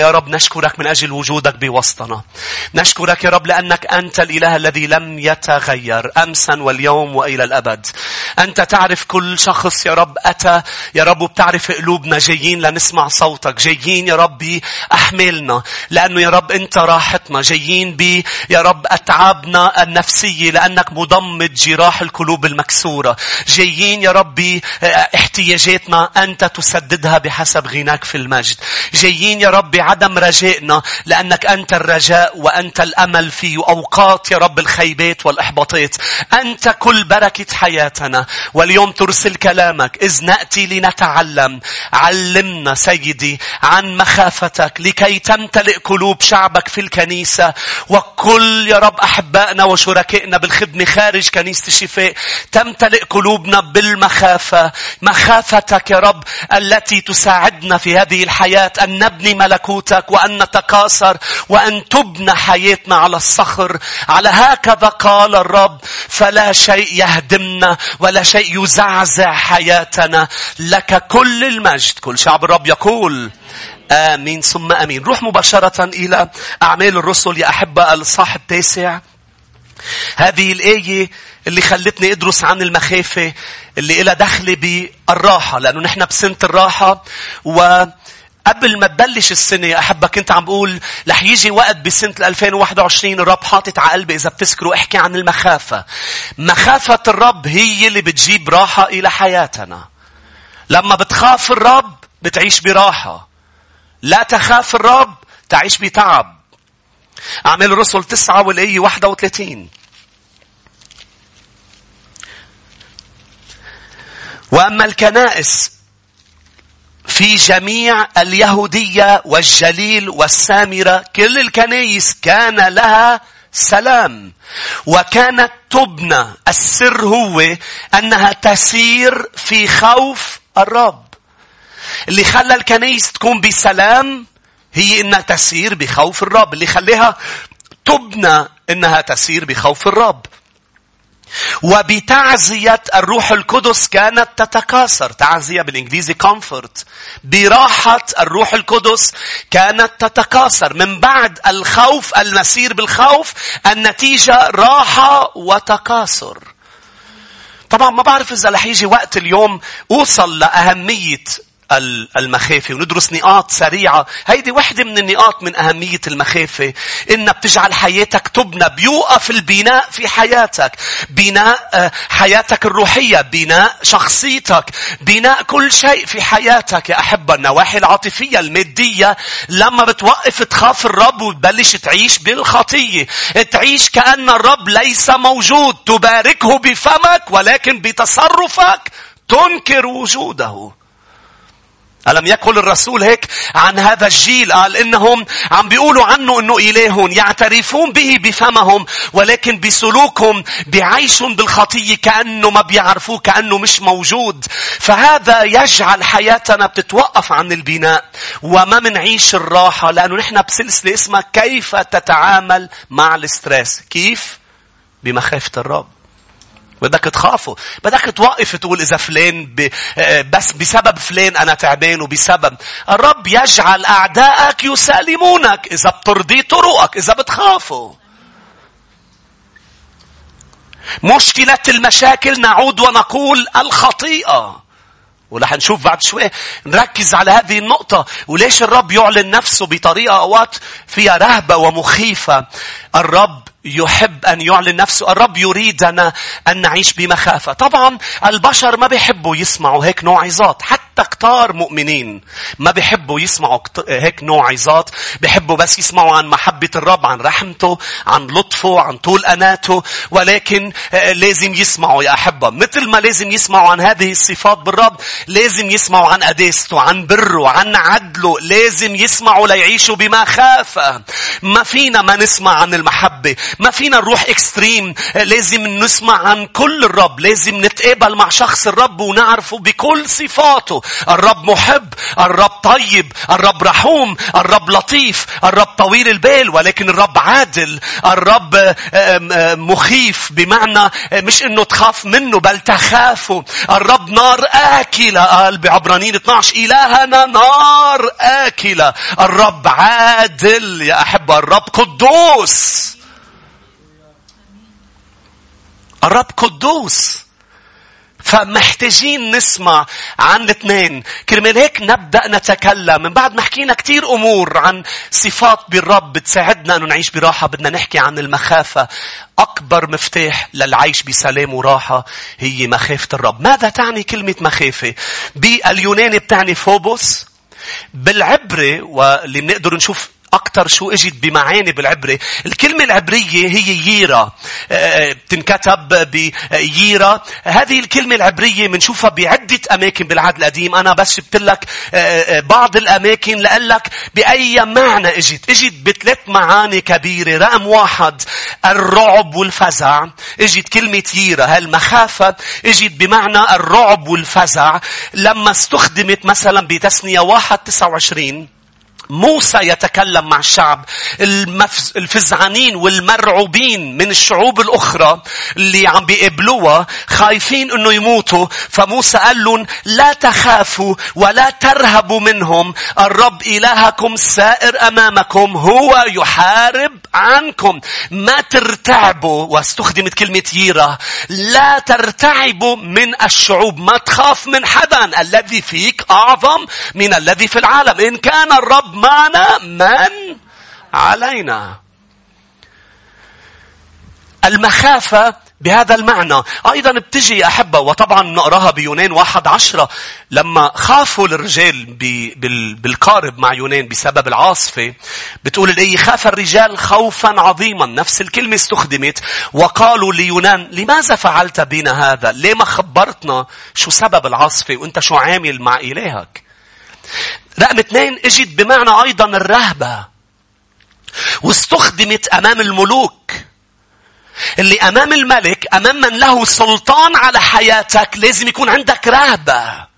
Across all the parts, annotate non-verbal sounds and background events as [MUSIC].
يا رب نشكرك من أجل وجودك بوسطنا. نشكرك يا رب لأنك أنت الإله الذي لم يتغير أمسا واليوم وإلى الأبد. أنت تعرف كل شخص يا رب أتى يا رب وبتعرف قلوبنا جايين لنسمع صوتك. جايين يا رب أحملنا. لأنه يا رب أنت راحتنا. جايين ب يا رب أتعابنا النفسية لأنك مضمد جراح القلوب المكسورة. جايين يا رب احتياجاتنا أنت تسددها بحسب غناك في المجد. جايين يا رب عدم رجائنا لأنك أنت الرجاء وأنت الأمل في أوقات يا رب الخيبات والإحباطات. أنت كل بركة حياتنا. واليوم ترسل كلامك إذ نأتي لنتعلم. علمنا سيدي عن مخافتك لكي تمتلئ قلوب شعبك في الكنيسة وكل يا رب أحبائنا وشركائنا بالخدمة خارج كنيسة الشفاء تمتلئ قلوبنا بالمخافة مخافتك يا رب التي تساعدنا في هذه الحياة أن نبني ملكوت ملكوتك وأن نتكاثر وأن تبنى حياتنا على الصخر. على هكذا قال الرب فلا شيء يهدمنا ولا شيء يزعزع حياتنا. لك كل المجد. كل شعب الرب يقول آمين ثم آمين. روح مباشرة إلى أعمال الرسل يا أحبة الصاح التاسع هذه الآية اللي خلتني أدرس عن المخافة اللي إلى دخل بالراحة لأنه نحن بسنة الراحة و قبل ما تبلش السنة يا أحبة كنت عم بقول رح يجي وقت بسنة 2021 الرب حاطط على قلبي إذا بتذكروا احكي عن المخافة. مخافة الرب هي اللي بتجيب راحة إلى حياتنا. لما بتخاف الرب بتعيش براحة. لا تخاف الرب تعيش بتعب. أعمال الرسل تسعة والآية 31. وأما الكنائس في جميع اليهودية والجليل والسامرة كل الكنايس كان لها سلام. وكانت تبنى. السر هو أنها تسير في خوف الرب. اللي خلى الكنايس تكون بسلام هي إنها تسير بخوف الرب. اللي خليها تبنى إنها تسير بخوف الرب. وبتعزية الروح القدس كانت تتكاثر. تعزية بالإنجليزي comfort. براحة الروح القدس كانت تتكاثر. من بعد الخوف المسير بالخوف النتيجة راحة وتكاثر. طبعا ما بعرف إذا رح يجي وقت اليوم أوصل لأهمية المخافة وندرس نقاط سريعة. هيدي وحدة من النقاط من أهمية المخافة. إنها بتجعل حياتك تبنى. بيوقف البناء في حياتك. بناء آه، حياتك الروحية. بناء شخصيتك. بناء كل شيء في حياتك يا أحبة. النواحي العاطفية المادية. لما بتوقف تخاف الرب وتبلش تعيش بالخطية. تعيش كأن الرب ليس موجود. تباركه بفمك ولكن بتصرفك تنكر وجوده. ألم يقل الرسول هيك عن هذا الجيل؟ قال إنهم عم بيقولوا عنه إنه إله يعترفون به بفمهم ولكن بسلوكهم بيعيشون بالخطية كأنه ما بيعرفوه كأنه مش موجود. فهذا يجعل حياتنا بتتوقف عن البناء. وما منعيش الراحة لأنه نحن بسلسلة اسمها كيف تتعامل مع الاسترس كيف؟ بمخافة الرب. بدك تخافوا. بدك توقف تقول إذا فلان ب... بس بسبب فلان أنا تعبان وبسبب. الرب يجعل أعدائك يسالمونك إذا بترضي طرقك. إذا بتخافوا. مشكلة المشاكل نعود ونقول الخطيئة. ورح نشوف بعد شوي نركز على هذه النقطة وليش الرب يعلن نفسه بطريقة أوقات فيها رهبة ومخيفة. الرب يحب أن يعلن نفسه. الرب يريدنا أن نعيش بمخافة. طبعا البشر ما بيحبوا يسمعوا هيك نوع عظات. حتى كتار مؤمنين ما بيحبوا يسمعوا هيك نوع عظات. بيحبوا بس يسمعوا عن محبة الرب، عن رحمته، عن لطفه، عن طول أناته. ولكن آه، لازم يسمعوا يا أحبة. مثل ما لازم يسمعوا عن هذه الصفات بالرب، لازم يسمعوا عن قداسته، عن بره، عن عدله. لازم يسمعوا ليعيشوا بمخافة. ما فينا ما نسمع عن المحبة. ما فينا نروح اكستريم لازم نسمع عن كل الرب. لازم نتقابل مع شخص الرب ونعرفه بكل صفاته. الرب محب الرب طيب الرب رحوم الرب لطيف الرب طويل البال ولكن الرب عادل. الرب مخيف بمعنى مش إنه تخاف منه بل تخافه. الرب نار آكلة. قال بعبرانيين 12 إلهنا نار آكلة. الرب عادل. يا أحبة الرب قدوس. الرب قدوس فمحتاجين نسمع عن الاثنين. كرمال هيك نبدأ نتكلم. من بعد ما حكينا كثير أمور عن صفات بالرب بتساعدنا أنه نعيش براحة. بدنا نحكي عن المخافة. أكبر مفتاح للعيش بسلام وراحة هي مخافة الرب. ماذا تعني كلمة مخافة؟ باليوناني بتعني فوبوس. بالعبري واللي بنقدر نشوف أكثر شو إجت بمعاني بالعبري. الكلمة العبرية هي ييرا. آه، آه، تنكتب بييرا. هذه الكلمة العبرية بنشوفها بعدة أماكن بالعهد القديم. أنا بس جبت لك آه، بعض الأماكن لك بأي معنى إجت. إجت بثلاث معاني كبيرة. رقم واحد الرعب والفزع. إجت كلمة ييرا. هالمخافة إجت بمعنى الرعب والفزع. لما استخدمت مثلا بتسنية واحد تسعة وعشرين موسى يتكلم مع الشعب الفزعانين والمرعوبين من الشعوب الأخرى اللي عم بيقبلوها خايفين إنه يموتوا. فموسى قال لهم لا تخافوا ولا ترهبوا منهم. الرب إلهكم سائر أمامكم. هو يحارب عنكم. ما ترتعبوا. واستخدمت كلمة ييرة. لا ترتعبوا من الشعوب. ما تخاف من حدا. الذي فيك أعظم من الذي في العالم. إن كان الرب معنا من علينا. المخافة بهذا المعنى. أيضا بتجي أحبة وطبعا نقراها بيونان واحد عشرة لما خافوا الرجال بالقارب مع يونان بسبب العاصفة بتقول الآية خاف الرجال خوفا عظيما. نفس الكلمة استخدمت وقالوا ليونان لماذا فعلت بنا هذا؟ ليه ما خبرتنا شو سبب العاصفة؟ وأنت شو عامل مع إلهك؟ رقم اثنين اجت بمعنى أيضا الرهبة. واستخدمت أمام الملوك. اللي أمام الملك أمام من له سلطان على حياتك لازم يكون عندك رهبة.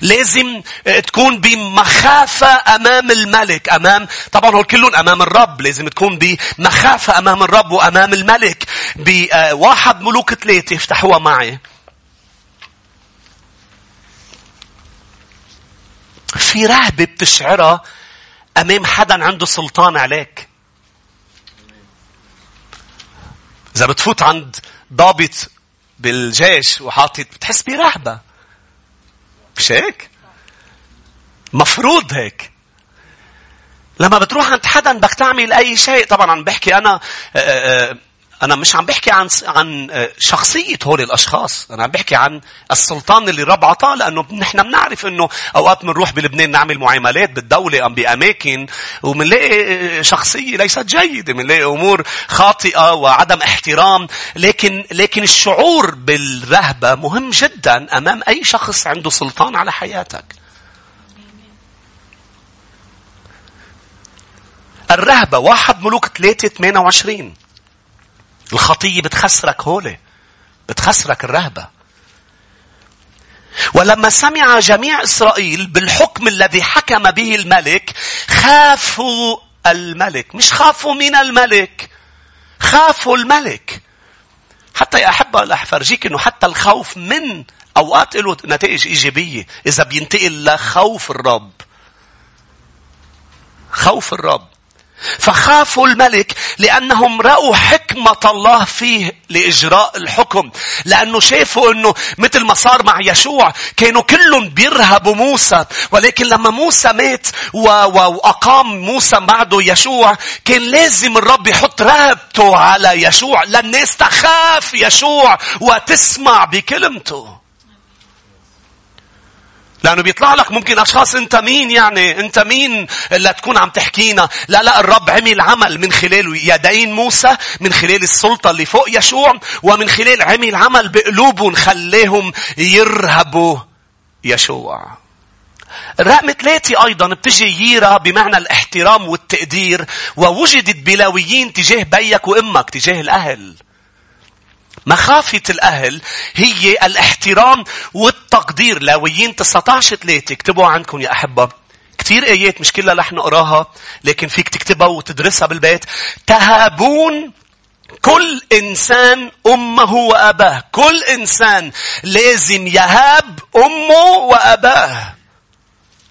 لازم تكون بمخافة أمام الملك أمام طبعا هو كلهم أمام الرب لازم تكون بمخافة أمام الرب وأمام الملك بواحد ملوك ثلاثة افتحوها معي في رهبة بتشعرها أمام حدا عنده سلطان عليك. إذا بتفوت عند ضابط بالجيش وحاطط بتحس برهبة. مش هيك؟ مفروض هيك. لما بتروح عند حدا بدك تعمل أي شيء طبعا عم بحكي آآ آه، آآ آه، أنا مش عم بحكي عن عن آه، شخصية هول الأشخاص، أنا عم بحكي عن السلطان اللي رب عطاه لأنه نحن بنعرف إنه أوقات بنروح بلبنان نعمل معاملات بالدولة أم بأماكن وبنلاقي آه، شخصية ليست جيدة، بنلاقي أمور خاطئة وعدم احترام، لكن لكن الشعور بالرهبة مهم جدا أمام أي شخص عنده سلطان على حياتك. الرهبة واحد ملوك 3 28 الخطية بتخسرك هولي. بتخسرك الرهبة. ولما سمع جميع إسرائيل بالحكم الذي حكم به الملك خافوا الملك. مش خافوا من الملك. خافوا الملك. حتى يا أحبة رح فرجيك أنه حتى الخوف من أوقات له نتائج إيجابية إذا بينتقل لخوف الرب. خوف الرب. فخافوا الملك لأنهم رأوا حكمة الله فيه لإجراء الحكم. لأنه شافوا أنه مثل ما صار مع يشوع كانوا كلهم بيرهبوا موسى. ولكن لما موسى مات وأقام موسى بعده يشوع كان لازم الرب يحط رهبته على يشوع للناس تخاف يشوع وتسمع بكلمته. لأنه بيطلع لك ممكن أشخاص أنت مين يعني؟ أنت مين اللي تكون عم تحكينا؟ لا لا الرب عمل عمل من خلال يدين موسى من خلال السلطة اللي فوق يشوع ومن خلال عمل عمل بقلوبهم خلاهم يرهبوا يشوع. رقم ثلاثة أيضا بتجي ييرا بمعنى الاحترام والتقدير ووجدت بلاويين تجاه بيك وأمك تجاه الأهل. مخافة الأهل هي الاحترام والتقدير. لاويين 19 3 اكتبوا عندكم يا أحبة. كثير آيات مش كلها رح نقراها لكن فيك تكتبها وتدرسها بالبيت. تهابون كل إنسان أمه وأباه. كل إنسان لازم يهاب أمه وأباه.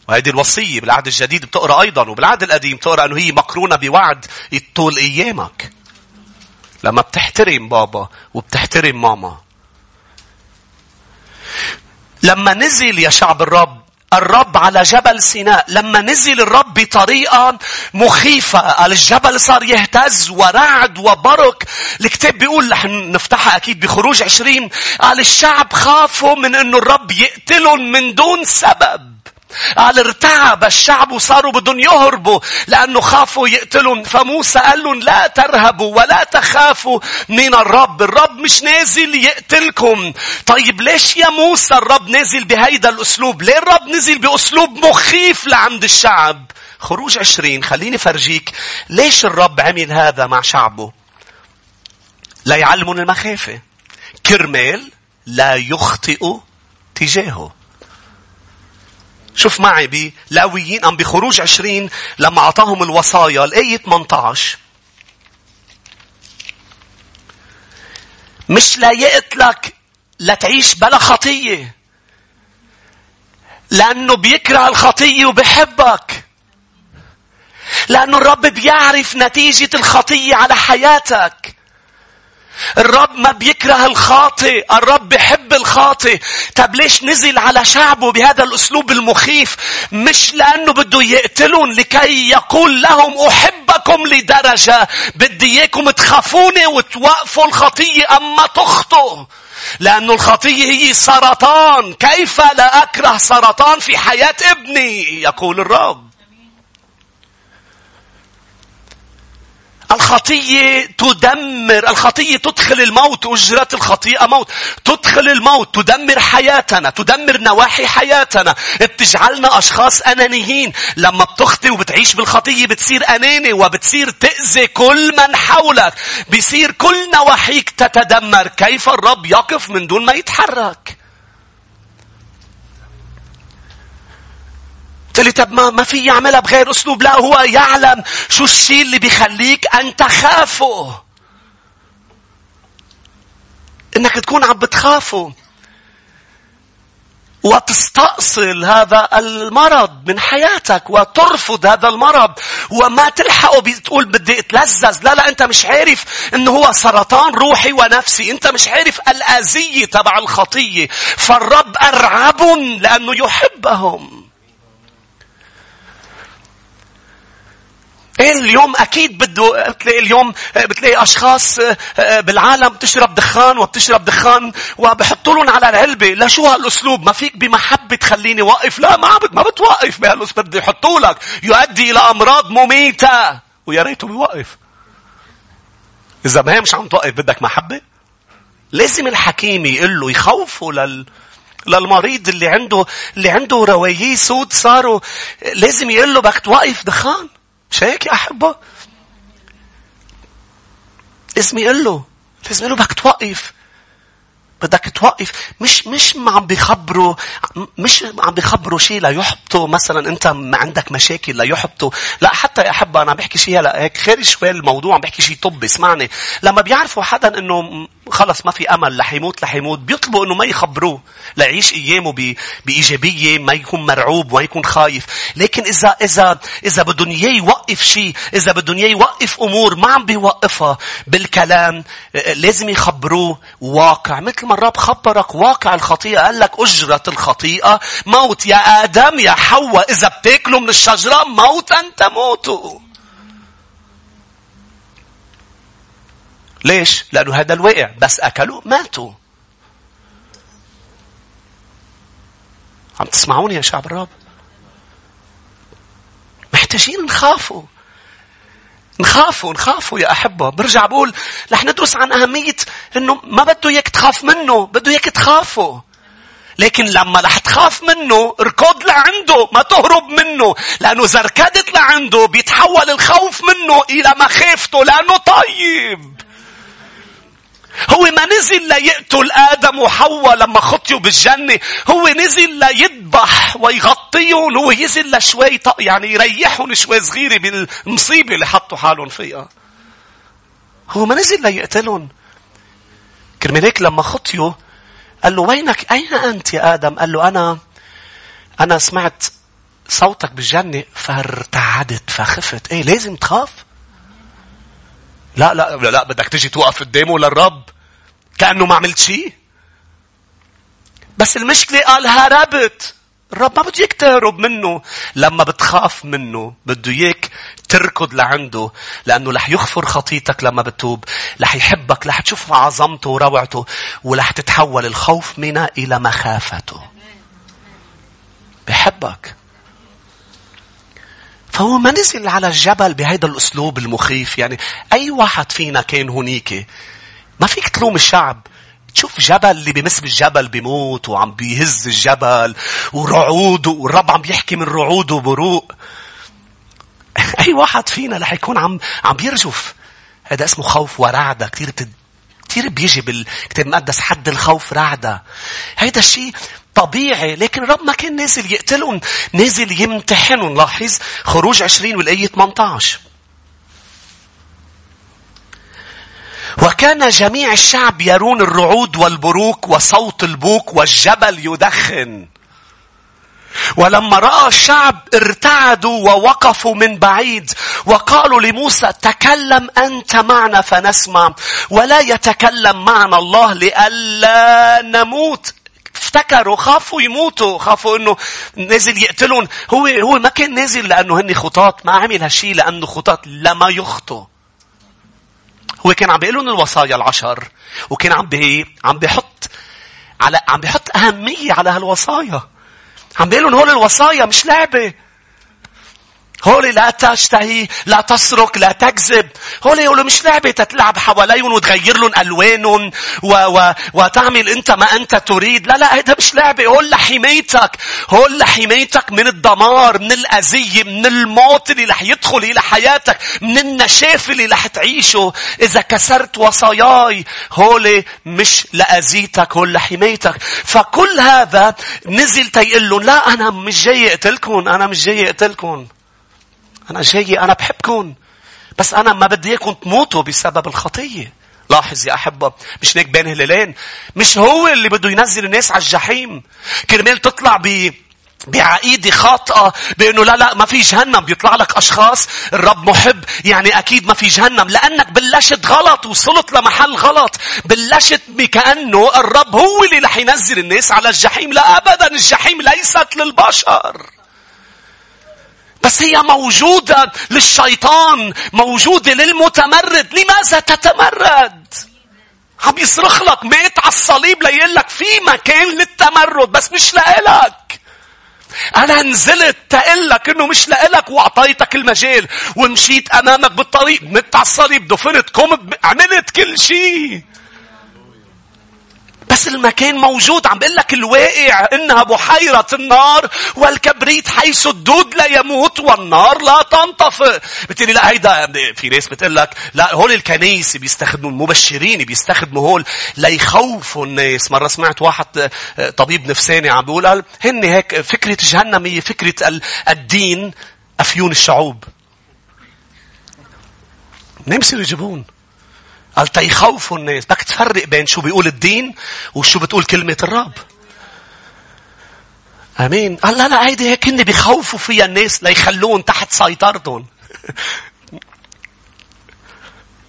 وهذه الوصية بالعهد الجديد بتقرأ أيضا وبالعهد القديم بتقرأ أنه هي مقرونة بوعد يطول أيامك. لما بتحترم بابا وبتحترم ماما. لما نزل يا شعب الرب الرب على جبل سيناء لما نزل الرب بطريقة مخيفة الجبل صار يهتز ورعد وبرق الكتاب بيقول رح نفتحها أكيد بخروج عشرين قال الشعب خافوا من أنه الرب يقتلهم من دون سبب قال ارتعب الشعب وصاروا بدهم يهربوا لأنه خافوا يقتلون. فموسى قال لهم لا ترهبوا ولا تخافوا من الرب؟ الرب مش نازل يقتلكم. طيب ليش يا موسى الرب نازل بهيدا الأسلوب؟ ليه الرب نزل بأسلوب مخيف لعند الشعب؟ خروج عشرين خليني فرجيك ليش الرب عمل هذا مع شعبه؟ لا يعلمون المخافة. كرمال لا يخطئوا تجاهه. شوف معي بلاويين أم بخروج عشرين لما أعطاهم الوصايا الآية 18 مش لا يقتلك لتعيش بلا خطية لأنه بيكره الخطية وبحبك لأنه الرب بيعرف نتيجة الخطية على حياتك. الرب ما بيكره الخاطئ. الرب بيحب الخاطئ. طب ليش نزل على شعبه بهذا الأسلوب المخيف؟ مش لأنه بده يقتلون لكي يقول لهم أحبكم لدرجة بدي إياكم تخافوني وتوقفوا الخطية أما تخطئوا. لأن الخطية هي سرطان. كيف لا أكره سرطان في حياة ابني؟ يقول الرب. الخطية تدمر الخطية تدخل الموت أجرة الخطيئة موت. تدخل الموت تدمر حياتنا تدمر نواحي حياتنا. بتجعلنا أشخاص أنانيين. لما بتخطي وبتعيش بالخطية بتصير أناني وبتصير تأذي كل من حولك. بيصير كل نواحيك تتدمر. كيف الرب يقف من دون ما يتحرك؟ قلت لي طب ما, ما في يعملها بغير أسلوب. لا هو يعلم شو الشيء اللي بيخليك أن تخافه. إنك تكون عم بتخافه. وتستأصل هذا المرض من حياتك وترفض هذا المرض وما تلحقه. بتقول بدي أتلذذ. لا لا أنت مش عارف انه هو سرطان روحي ونفسي. أنت مش عارف الأذية تبع الخطية. فالرب أرعبهم لأنه يحبهم. اليوم؟ أكيد بده بتلاقي اليوم بتلاقي أشخاص آه، بالعالم بتشرب دخان وبتشرب دخان وبحطوا لهم على العلبة. لا شو هالأسلوب؟ ما فيك بمحبة تخليني وقف لا ما ما بتوقف بهالأسلوب بده يحطوا لك. يؤدي إلى أمراض مميتة. ويا ريته بيوقف. إذا ما هي مش عم توقف بدك محبة؟ لازم الحكيم يقول له يخوفه لل للمريض اللي عنده اللي عنده رواييه سود صاروا لازم يقول له بدك توقف دخان. مش هيك يا أحبة؟ لازم يقول له لازم يقول له بدك توقف بدك توقف مش مش عم بيخبروا مش عم بيخبروا شيء ليحبطوا مثلا انت ما عندك مشاكل ليحبطوا لا حتى يا احبه أنا بحكي شيء هلأ هيك خارج شوي الموضوع عم بحكي شيء طبي اسمعني. لما بيعرفوا حدا إنه خلص ما في أمل رح يموت رح يموت بيطلبوا إنه ما يخبروه. ليعيش أيامه بإيجابية ما يكون مرعوب وما يكون خايف. لكن إذا إذا إذا بدهم إياه يوقف شيء إذا بدهم إياه يوقف أمور ما عم بيوقفها بالكلام لازم يخبروه واقع. مثل ما الرب خبرك واقع الخطيئة قال لك أجرة الخطيئة موت يا آدم يا حواء إذا بتاكلوا من الشجرة موتا تموتوا ليش؟ لأنه هذا الواقع بس أكلوا ماتوا. عم تسمعوني يا شعب الرب؟ محتاجين نخافوا. نخافوا نخافوا يا أحبة. برجع بقول رح ندرس عن أهمية أنه ما بده إياك تخاف منه بده إياك تخافه. لكن لما رح تخاف منه اركض لعنده ما تهرب منه. لأنه إذا ركضت لعنده بيتحول الخوف منه إلى مخافته لأنه طيب. هو ما نزل ليقتل آدم وحواء لما خطيوا بالجنة. هو نزل ليذبح ويغطيهم. هو ينزل لشوي يعني يريحهم شوي صغيرة بالمصيبة اللي حطوا حالهم فيها. هو ما نزل ليقتلهم. كرمال هيك لما خطيوا قال له وينك أين أنت يا آدم؟ قال له أنا أنا سمعت صوتك بالجنة فارتعدت فخفت. إيه لازم تخاف؟ لا لا لا بدك تجي توقف قدامه للرب كأنه ما عملت شيء. بس المشكلة قال هربت الرب ما بده اياك تهرب منه. لما بتخاف منه بده إياك تركض لعنده لأنه رح يغفر خطيتك لما بتوب. رح يحبك رح تشوف عظمته وروعته ورح تتحول الخوف منه إلى مخافته. بحبك. فهو ما نزل على الجبل بهيدا الأسلوب المخيف. يعني أي واحد فينا كان هنيك. ما فيك تلوم الشعب. تشوف جبل اللي بمس بالجبل بيموت وعم بيهز الجبل ورعود والرب عم بيحكي من رعود وبروق. [LAUGHS] أي واحد فينا رح يكون عم عم بيرجف. هذا اسمه خوف ورعدة. كثير كثير بيجي بالكتاب المقدس حد الخوف رعدة. هيدا الشيء طبيعي لكن الرب ما كان نازل يقتلهم نازل يمتحنهم. لاحظ خروج 20 والآية 18 وكان جميع الشعب يرون الرعود والبروك وصوت البوك والجبل يدخن. ولما رأى الشعب ارتعدوا ووقفوا من بعيد وقالوا لموسى تكلم أنت معنا فنسمع ولا يتكلم معنا الله لئلا نموت. افتكروا خافوا يموتوا خافوا إنه نازل يقتلون. هو هو ما كان نازل لأنه هن خطاط ما عمل هالشيء لأنه خطاط لما يخطوا هو كان عم بيقول لهم الوصايا العشر وكان عم بي عم بيحط على عم بيحط أهمية على هالوصايا. عم بيقول لهم هول الوصايا مش لعبة. هولي لا تشتهي لا تسرق لا تكذب. هولي يقولوا مش لعبة تتلعب حواليهم وتغير لهم ألوانهم و... و... وتعمل أنت ما أنت تريد. لا لا هذا مش لعبة. هول لحمايتك هول لحمايتك من الدمار من الأذية من الموت اللي رح يدخل إلى حياتك من النشاف اللي رح تعيشه. إذا كسرت وصاياي هولي مش لأذيتك هول لحمايتك. فكل هذا نزل تيقول لهم لا أنا مش جاي أقتلكم أنا مش جاي أقتلكم. أنا جاي أنا بحبكم. بس أنا ما بدي إياكم تموتوا بسبب الخطية. لاحظ يا أحبة مش هيك بين هلالين؟ مش هو اللي بده ينزل الناس على الجحيم؟ كرمال تطلع ب بعقيدة خاطئة بأنه لا لا ما في جهنم. بيطلع لك أشخاص الرب محب. يعني أكيد ما في جهنم. لأنك بلشت غلط وصلت لمحل غلط. بلشت بكأنه الرب هو اللي رح ينزل الناس على الجحيم. لا أبدا الجحيم ليست للبشر. بس هي موجودة للشيطان موجودة للمتمرد. لماذا تتمرد؟ عم يصرخ لك مات على الصليب ليقول لك في مكان للتمرد بس مش لإلك. أنا نزلت تقلك إنه مش لإلك وأعطيتك المجال ومشيت أمامك بالطريق مت على الصليب دفنت قمت عملت كل شيء. بس المكان موجود عم بقول لك الواقع إنها بحيرة النار والكبريت حيث الدود لا يموت والنار لا تنطفئ. بتقولي لا هيدا في ناس بتقول لك لا هول الكنيسة بيستخدموا المبشرين بيستخدموا هول ليخوفوا الناس. مرة سمعت واحد آه، طبيب نفساني عم بيقول قال هن هيك فكرة جهنم هي فكرة الدين أفيون الشعوب. منين بصيروا يجيبون؟ قال تيخوفوا الناس. بدك تفرق بين شو بيقول الدين وشو بتقول كلمة الرب. آمين. قال لا لا هيدي هيك هن بيخوفوا فيها الناس ليخلون تحت سيطرتهم.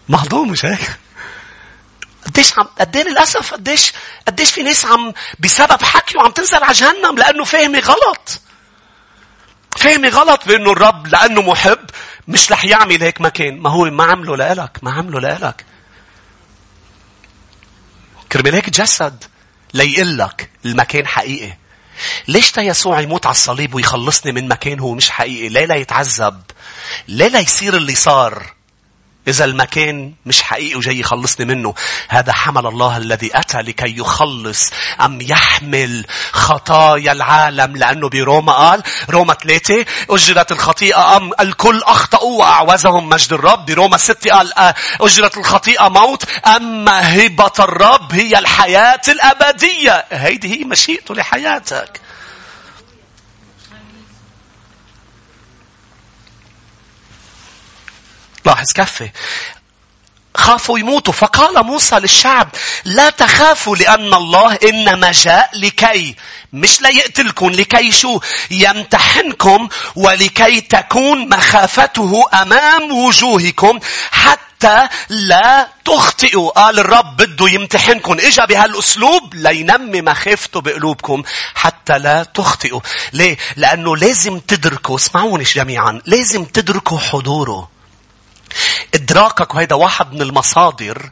مهضوم مش هيك؟ قديش عم قد للأسف قديش قديش في ناس عم بسبب حكيه عم تنزل على جهنم لأنه فاهمة غلط. فاهمة غلط بأنه الرب لأنه محب مش رح يعمل هيك مكان، ما هو ما عمله لإلك، ما عمله لإلك. كرمال هيك جسد ليقول لك المكان حقيقي. ليش تا يسوع يموت على الصليب ويخلصني من مكان هو مش حقيقي؟ ليه لا يتعذب؟ ليه لا يصير اللي صار؟ إذا المكان مش حقيقي وجاي يخلصني منه. هذا حمل الله الذي أتى لكي يخلص أم يحمل خطايا العالم. لأنه بروما قال روما ثلاثة أجرت الخطيئة أم الكل أخطأوا وأعوزهم مجد الرب. بروما ستة قال أجرت الخطيئة موت. أما هبة الرب هي الحياة الأبدية. هيدي هي مشيئته لحياتك. لاحظ كفي خافوا يموتوا. فقال موسى للشعب لا تخافوا لأن الله إنما جاء لكي مش ليقتلكم لكي شو؟ يمتحنكم ولكي تكون مخافته أمام وجوهكم حتى لا تخطئوا. قال الرب بده يمتحنكم. إجا بهالأسلوب لينمي مخافته بقلوبكم حتى لا تخطئوا. ليه؟ لأنه لازم تدركوا اسمعوني جميعا لازم تدركوا حضوره. إدراكك وهيدا واحد من المصادر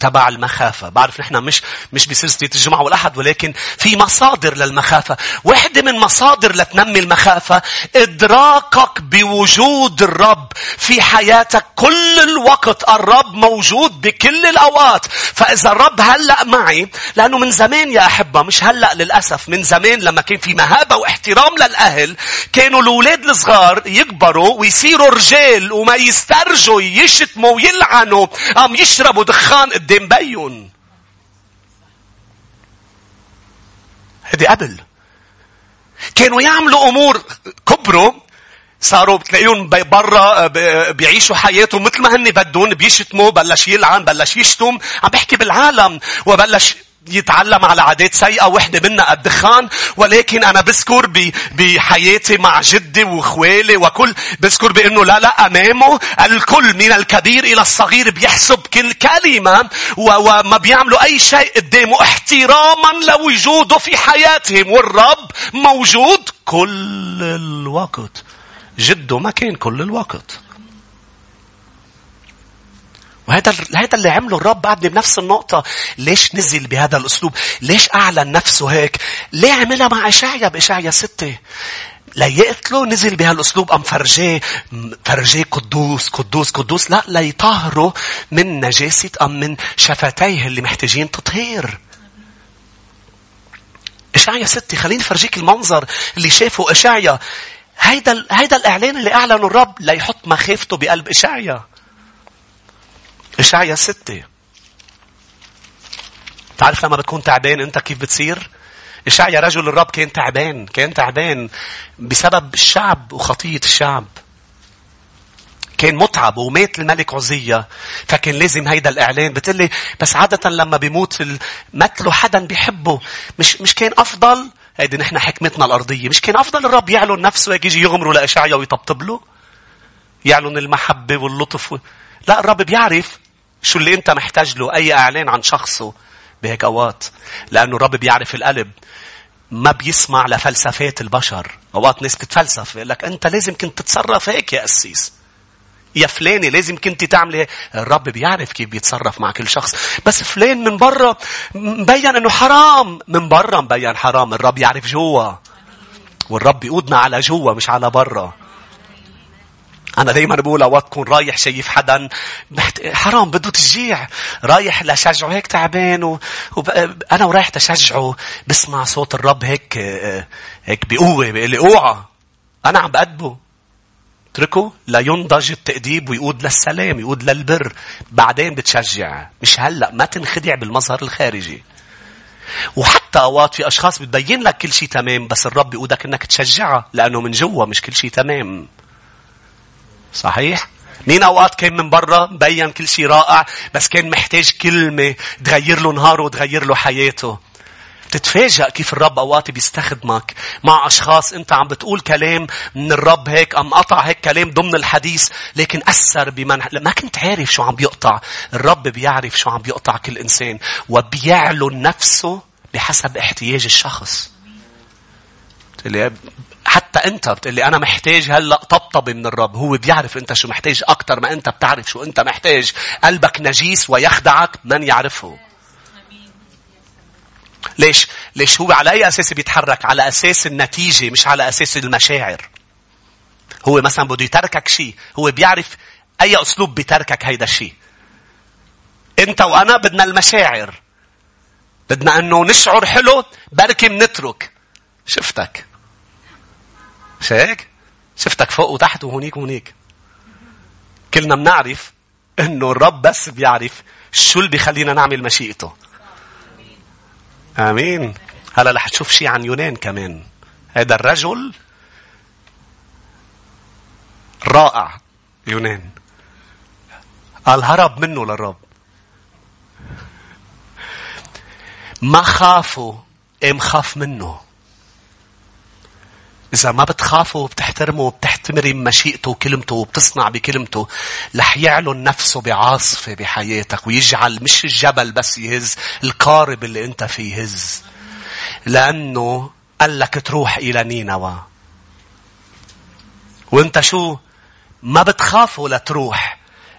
تبع المخافة. بعرف نحن مش مش بسلسلة الجمعة والأحد ولكن في مصادر للمخافة. واحدة من مصادر لتنمي المخافة إدراكك بوجود الرب في حياتك كل الوقت. الرب موجود بكل الأوقات. فإذا الرب هلأ معي لأنه من زمان يا أحبة مش هلأ للأسف من زمان لما كان في مهابة واحترام للأهل كانوا الأولاد الصغار يكبروا ويصيروا رجال وما يسترجوا يشتموا ويلعنوا أم يشربوا دخان قدام بيهم هدي قبل كانوا يعملوا أمور كبروا صاروا بتلاقيهم برا بيعيشوا حياتهم مثل ما هن بدهم بيشتموا بلش يلعن بلش يشتم. عم بحكي بالعالم وبلش يتعلم على عادات سيئة وحدة منها الدخان ولكن أنا بذكر بحياتي مع جدي وخوالي وكل بذكر بأنه لا لا أمامه الكل من الكبير إلى الصغير بيحسب كل كلمة وما بيعملوا أي شيء قدامه احتراما لوجوده في حياتهم والرب موجود كل الوقت. جده ما كان كل الوقت. وهذا هذا اللي عمله الرب بعدني بنفس النقطة. ليش نزل بهذا الأسلوب؟ ليش أعلن نفسه هيك؟ ليه عملها مع إشعيا بإشعيا ستة؟ ليقتله نزل بهالاسلوب أم فرجاه فرجاه قدوس قدوس قدوس لا ليطهره من نجاسة أم من شفتيه اللي محتاجين تطهير إشعيا ستة خليني فرجيك المنظر اللي شافه إشعيا هيدا هيدا الإعلان اللي أعلنه الرب ليحط مخافته بقلب إشعيا إشعيا ستة. تعرف لما بتكون تعبان أنت كيف بتصير؟ إشعيا رجل الرب كان تعبان. كان تعبان بسبب الشعب وخطية الشعب. كان متعب ومات الملك عزية فكان لازم هيدا الإعلان بتقلي بس عادة لما بيموت مثله حدا بيحبه مش مش كان أفضل هيدي نحن حكمتنا الأرضية مش كان أفضل الرب يعلن نفسه يجي يغمره لإشعيا ويطبطب له يعلن المحبة واللطف و... لا الرب بيعرف شو اللي انت محتاج له؟ أي إعلان عن شخصه؟ بهيك أوقات. لأنه الرب بيعرف القلب. ما بيسمع لفلسفات البشر. أوقات ناس بتفلسف يقول لك أنت لازم كنت تتصرف هيك يا قسيس. يا فلاني لازم كنت تعمل هيك. الرب بيعرف كيف بيتصرف مع كل شخص. بس فلان من برا مبين إنه حرام. من برا مبين حرام. الرب يعرف جوا. والرب بيقودنا على جوا مش على برا. أنا دايما بقول أوقات تكون رايح شايف حدا. حرام بده تشجيع. رايح لشجعه هيك تعبان و... وب... أنا ورايح تشجعه بسمع صوت الرب هيك هيك بقوة بيقول لي اوعى أنا عم بأدبه اتركه. لا ينضج التأديب ويقود للسلام يقود للبر بعدين بتشجع. مش هلأ ما تنخدع بالمظهر الخارجي. وحتى أوقات في أشخاص بتبين لك كل شيء تمام بس الرب بيقودك إنك تشجعها لأنه من جوا مش كل شيء تمام. صحيح؟ مين أوقات كان من برا مبين كل شيء رائع بس كان محتاج كلمة تغير له نهاره وتغير له حياته. تتفاجأ كيف الرب أوقات بيستخدمك مع أشخاص أنت عم بتقول كلام من الرب هيك أم قطع هيك كلام ضمن الحديث لكن أثر بمن ما كنت عارف شو عم بيقطع الرب بيعرف شو عم بيقطع كل إنسان وبيعلن نفسه بحسب احتياج الشخص حتى انت بتقول لي أنا محتاج هلا طبطبه من الرب هو بيعرف انت شو محتاج أكثر ما انت بتعرف شو انت محتاج. قلبك نجيس ويخدعك من يعرفه. ليش؟ ليش هو على أي أساس بيتحرك؟ على أساس النتيجة مش على أساس المشاعر. هو مثلا بده يتركك شيء هو بيعرف أي أسلوب بتركك هيدا الشيء. أنت وأنا بدنا المشاعر. بدنا أنه نشعر حلو بركي منترك. شفتك؟ مش هيك؟ شفتك فوق وتحت وهونيك وهونيك. كلنا بنعرف إنه الرب بس بيعرف شو اللي بيخلينا نعمل مشيئته. آمين. هلا رح تشوف شيء عن يونان كمان. هذا الرجل رائع يونان. قال هرب منه للرب. ما خافوا ام خاف منه. إذا ما بتخافوا وبتحترموا وبتحتمري مشيئته وكلمته وبتصنع بكلمته رح يعلن نفسه بعاصفة بحياتك ويجعل مش الجبل بس يهز القارب اللي أنت فيه يهز. لأنه قال لك تروح إلى نينوى. وأنت شو؟ ما بتخافوا لتروح.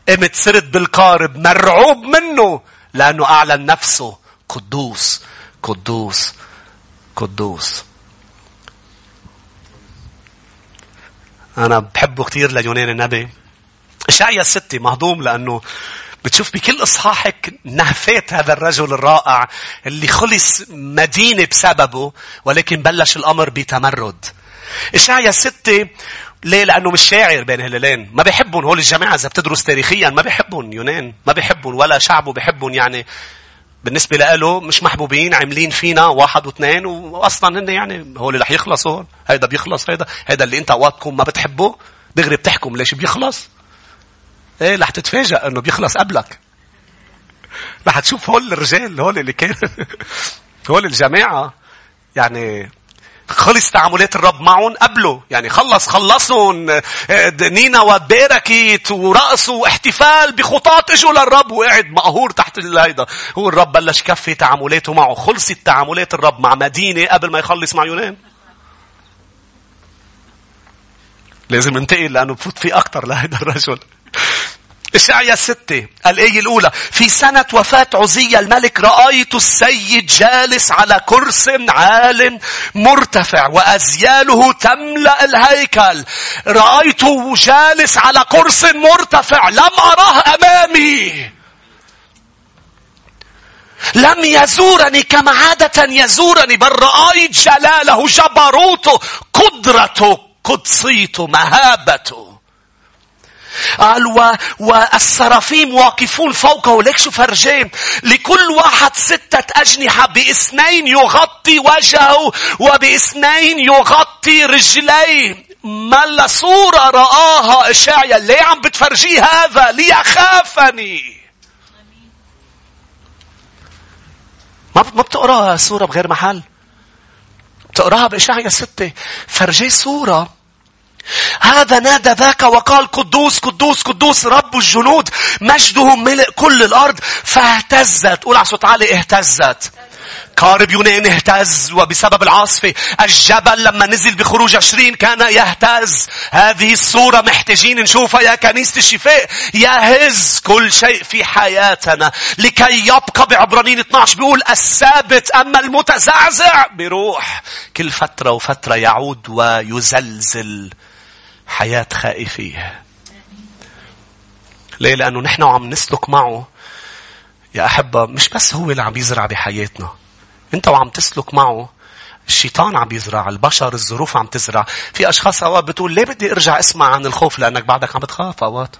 قمت صرت بالقارب مرعوب منه لأنه أعلن نفسه قدوس قدوس قدوس. أنا بحبه كثير ليونان النبي. إشعيا الستة مهضوم لأنه بتشوف بكل إصحاحك نهفات هذا الرجل الرائع اللي خلص مدينة بسببه ولكن بلش الأمر بتمرد. إشعيا الستة ليه؟ لأنه مش شاعر بين هلالين. ما بيحبهم هول الجماعة إذا بتدرس تاريخيا ما بيحبهم يونان. ما بيحبهم ولا شعبه بيحبهم يعني بالنسبة له مش محبوبين عاملين فينا واحد واثنين واصلا هن يعني هو اللي رح يخلصوا هيدا بيخلص هيدا هيدا اللي أنت أوقاتكم ما بتحبه دغري بتحكم ليش بيخلص. إيه رح تتفاجأ إنه بيخلص قبلك. رح تشوف هول الرجال هول اللي كان [LAUGHS] هول الجماعة. يعني خلص تعاملات الرب معهم قبله. يعني خلص خلصهم. نينا وباركت ورقصوا واحتفال بخطاط إجوا للرب وقعد مقهور تحت الهيدا هو الرب بلش كفي تعاملاته معه. خلصت تعاملات الرب مع مدينة قبل ما يخلص مع يونان. لازم انتقل لأنه بفوت في أكتر لهذا الرجل. إشعيا ستة الآية الأولى في سنة وفاة عزية الملك رأيت السيد جالس على كرس عال مرتفع وأزياله تملأ الهيكل. رأيته جالس على كرس مرتفع لم أراه أمامي. لم يزورني كما عادة يزورني بل رأيت جلاله جبروته قدرته قدسيته مهابته. قال و... والسرافيم واقفون فوقه ليك شو فرجين. لكل واحد ستة أجنحة بإثنين يغطي وجهه وبإثنين يغطي رجليه. ما صورة رآها إشعيا ليه عم بتفرجيه هذا؟ ليخافني ما ما بتقراها صورة بغير محل؟ بتقرأها بإشعيا ستة. فرجيه صورة هذا نادى ذاك وقال قدوس قدوس قدوس رب الجنود مجده ملء كل الأرض فاهتزت. قول على صوت عالي اهتزت. قارب يونان اهتز وبسبب العاصفة الجبل لما نزل بخروج عشرين كان يهتز. هذه الصورة محتاجين نشوفها يا كنيسة الشفاء. يهز كل شيء في حياتنا. لكي يبقى بعبرانين 12 بيقول الثابت أما المتزعزع بروح. كل فترة وفترة يعود ويزلزل. حياة خائفية ليه؟ لأنه نحن وعم نسلك معه يا أحبة مش بس هو اللي عم يزرع بحياتنا. أنت وعم تسلك معه الشيطان عم يزرع البشر الظروف عم تزرع في أشخاص أوقات بتقول ليه بدي أرجع أسمع عن الخوف لأنك بعدك عم بتخاف أوقات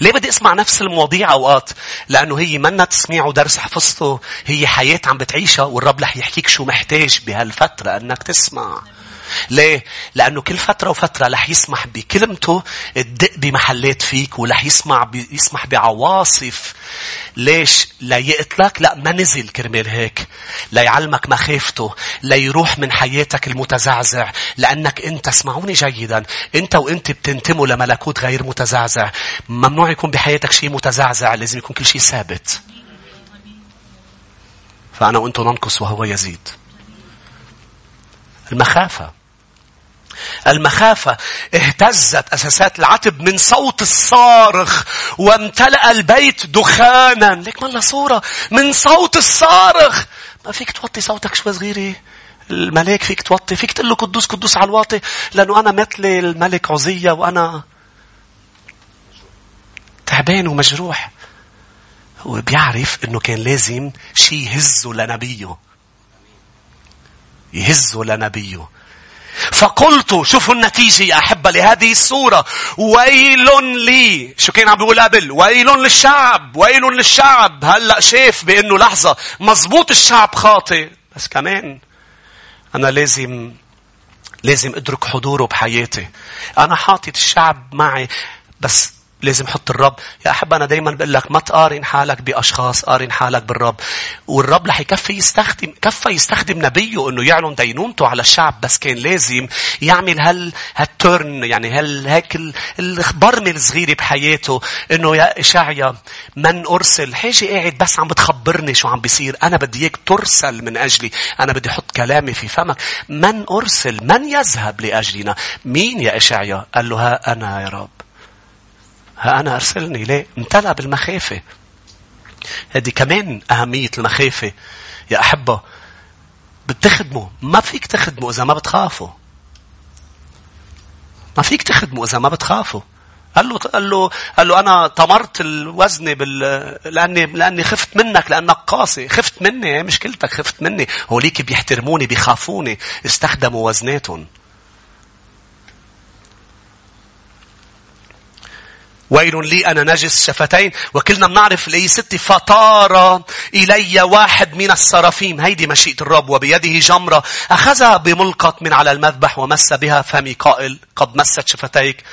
ليه بدي أسمع نفس المواضيع أوقات؟ لأنه هي منا تسميع درس حفظته، هي حياة عم بتعيشها والرب رح يحكيك شو محتاج بهالفترة إنك تسمع. ليه؟ لأنه كل فترة وفترة رح يسمح بكلمته تدق بمحلات فيك ورح يسمع بي يسمح بعواصف. ليش؟ ليقتلك؟ لا ما نزل كرمال هيك. ليعلمك مخافته. ليروح من حياتك المتزعزع. لأنك أنت اسمعوني جيدا. أنت وأنت بتنتموا لملكوت غير متزعزع. ممنوع يكون بحياتك شيء متزعزع. لازم يكون كل شيء ثابت. فأنا وأنتم ننقص وهو يزيد. المخافة. المخافة اهتزت أساسات العتب من صوت الصارخ وامتلأ البيت دخانا. ليك مالها صورة من صوت الصارخ. ما فيك توطي صوتك شوي صغيرة. الملاك فيك توطي. فيك تقول له قدوس قدوس على الواطي. لأنه أنا مثل الملك عزية وأنا تعبان ومجروح. هو بيعرف إنه كان لازم شيء يهزه لنبيه. يهزه لنبيه. فقلت شوفوا النتيجة يا أحبة لهذه الصورة. ويل لي شو كان عم بيقول قبل ويل للشعب ويل للشعب. هلأ شاف بأنه لحظة مزبوط الشعب خاطئ. بس كمان أنا لازم لازم أدرك حضوره بحياتي. أنا حاطط الشعب معي بس لازم حط الرب. يا أحب أنا دايما بقول لك ما تقارن حالك بأشخاص قارن حالك بالرب. والرب رح يكفي يستخدم كفى يستخدم نبيه إنه يعلن دينونته على الشعب بس كان لازم يعمل هال هالتورن يعني هال هيك البرمة الصغيرة بحياته. إنه يا اشعيا من أرسل حاجة قاعد بس عم بتخبرني شو عم بيصير. أنا بدي إياك ترسل من أجلي. أنا بدي أحط كلامي في فمك. من أرسل؟ من يذهب لأجلنا؟ مين يا اشعيا قال له ها أنا يا رب. أنا أرسلني ليه؟ امتلأ بالمخافة. هذه كمان أهمية المخافة. يا أحبة بتخدموا ما فيك تخدموا إذا ما بتخافوا. ما فيك تخدموا إذا ما بتخافوا. قال له قال له قال له أنا طمرت الوزن بال لاني لأني خفت منك لأنك قاسي خفت مني مشكلتك خفت مني هوليك بيحترموني بيخافوني استخدموا وزناتهم ويل لي أنا نجس شفتين وكلنا بنعرف لي ستي فطار إلي واحد من السرافيم. هيدي مشيئة الرب وبيده جمرة. أخذها بملقط من على المذبح ومس بها فمي قائل قد مست شفتيك.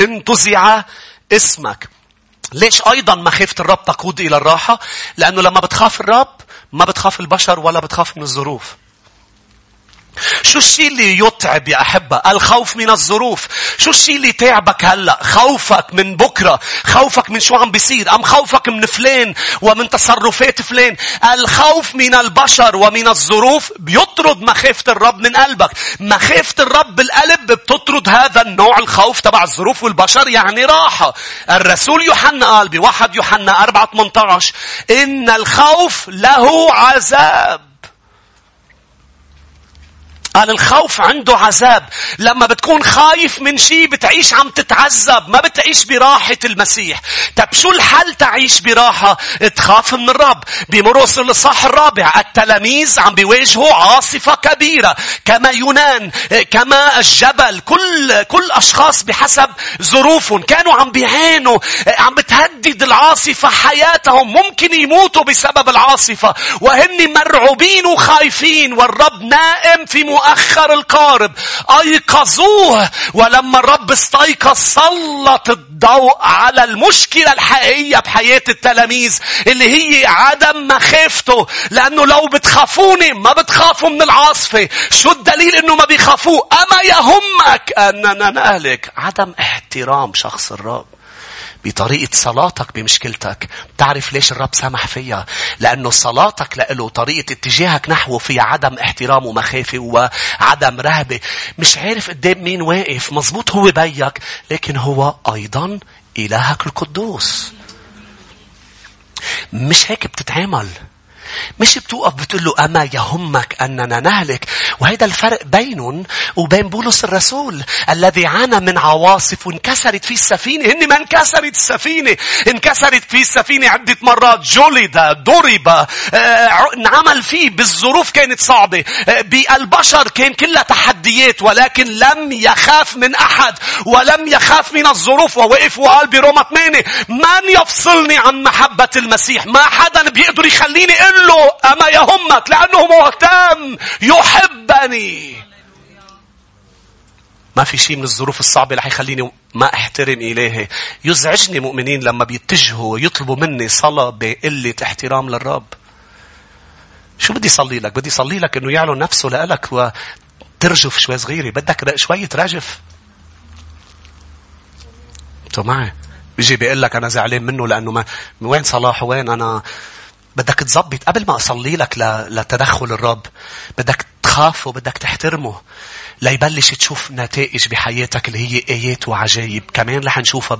انتزع اسمك. ليش أيضا مخافة الرب تقود إلى الراحة؟ لأنه لما بتخاف الرب ما بتخاف البشر ولا بتخاف من الظروف. شو الشيء اللي يتعب يا أحبة؟ الخوف من الظروف. شو الشيء اللي تعبك هلأ؟ خوفك من بكرة. خوفك من شو عم بيصير. أم خوفك من فلان ومن تصرفات فلان. الخوف من البشر ومن الظروف بيطرد مخافة الرب من قلبك. مخافة الرب بالقلب بتطرد هذا النوع الخوف تبع الظروف والبشر يعني راحة. الرسول يوحنا قال بواحد يوحنا 4 18 إن الخوف له عذاب. قال الخوف عنده عذاب. لما بتكون خايف من شيء بتعيش عم تتعذب. ما بتعيش براحة المسيح. طب شو الحل تعيش براحة؟ تخاف من الرب. بمرقس الإصحاح الرابع التلاميذ عم بيواجهوا عاصفة كبيرة. كما يونان. كما الجبل. كل, كل أشخاص بحسب ظروفهم. كانوا عم بيعانوا. عم بتهدد العاصفة حياتهم. ممكن يموتوا بسبب العاصفة. وهن مرعوبين وخايفين. والرب نائم في مؤخر القارب. أيقظوه ولما الرب استيقظ سلط الضوء على المشكلة الحقيقية بحياة التلاميذ اللي هي عدم مخافته. لأنه لو بتخافوني ما بتخافوا من العاصفة. شو الدليل أنه ما بيخافوه؟ أما يهمك أننا نهلك عدم احترام شخص الرب. بطريقة صلاتك بمشكلتك. تعرف ليش الرب سمح فيها؟ لأنه صلاتك له طريقة اتجاهك نحوه فيها عدم احترام ومخافة وعدم رهبة. مش عارف قدام مين واقف. مزبوط هو بيك لكن هو أيضا إلهك القدوس. مش هيك بتتعامل. مش بتوقف بتقول له أما يهمك أننا نهلك. وهذا الفرق بينهم وبين بولس الرسول الذي عانى من عواصف وانكسرت فيه السفينة. هن ما انكسرت السفينة. انكسرت فيه السفينة عدة مرات. جلد ضرب آه، انعمل فيه. بالظروف كانت صعبة. آه، بالبشر كان كلها تحديات. ولكن لم يخاف من أحد. ولم يخاف من الظروف. ووقف وقال بروما 8 من يفصلني عن محبة المسيح؟ ما حدا بيقدر يخليني إلا له أما يهمك لأنه مهتم يحبني ما في شيء من الظروف الصعبة اللي حيخليني ما أحترم إلهي. يزعجني مؤمنين لما بيتجهوا ويطلبوا مني صلاة بقلة احترام للرب. شو بدي صلي لك؟ بدي صلي لك إنه يعلن نفسه لك وترجف شوي صغيرة. بدك شوية رجف. أنتوا معي؟ بيجي بيقول لك أنا زعلان منه لأنه ما وين صلاحه وين أنا بدك تظبط. قبل ما أصلي لك لتدخل الرب بدك تخافه بدك تحترمه ليبلش تشوف نتائج بحياتك اللي هي آيات وعجائب. كمان رح نشوفها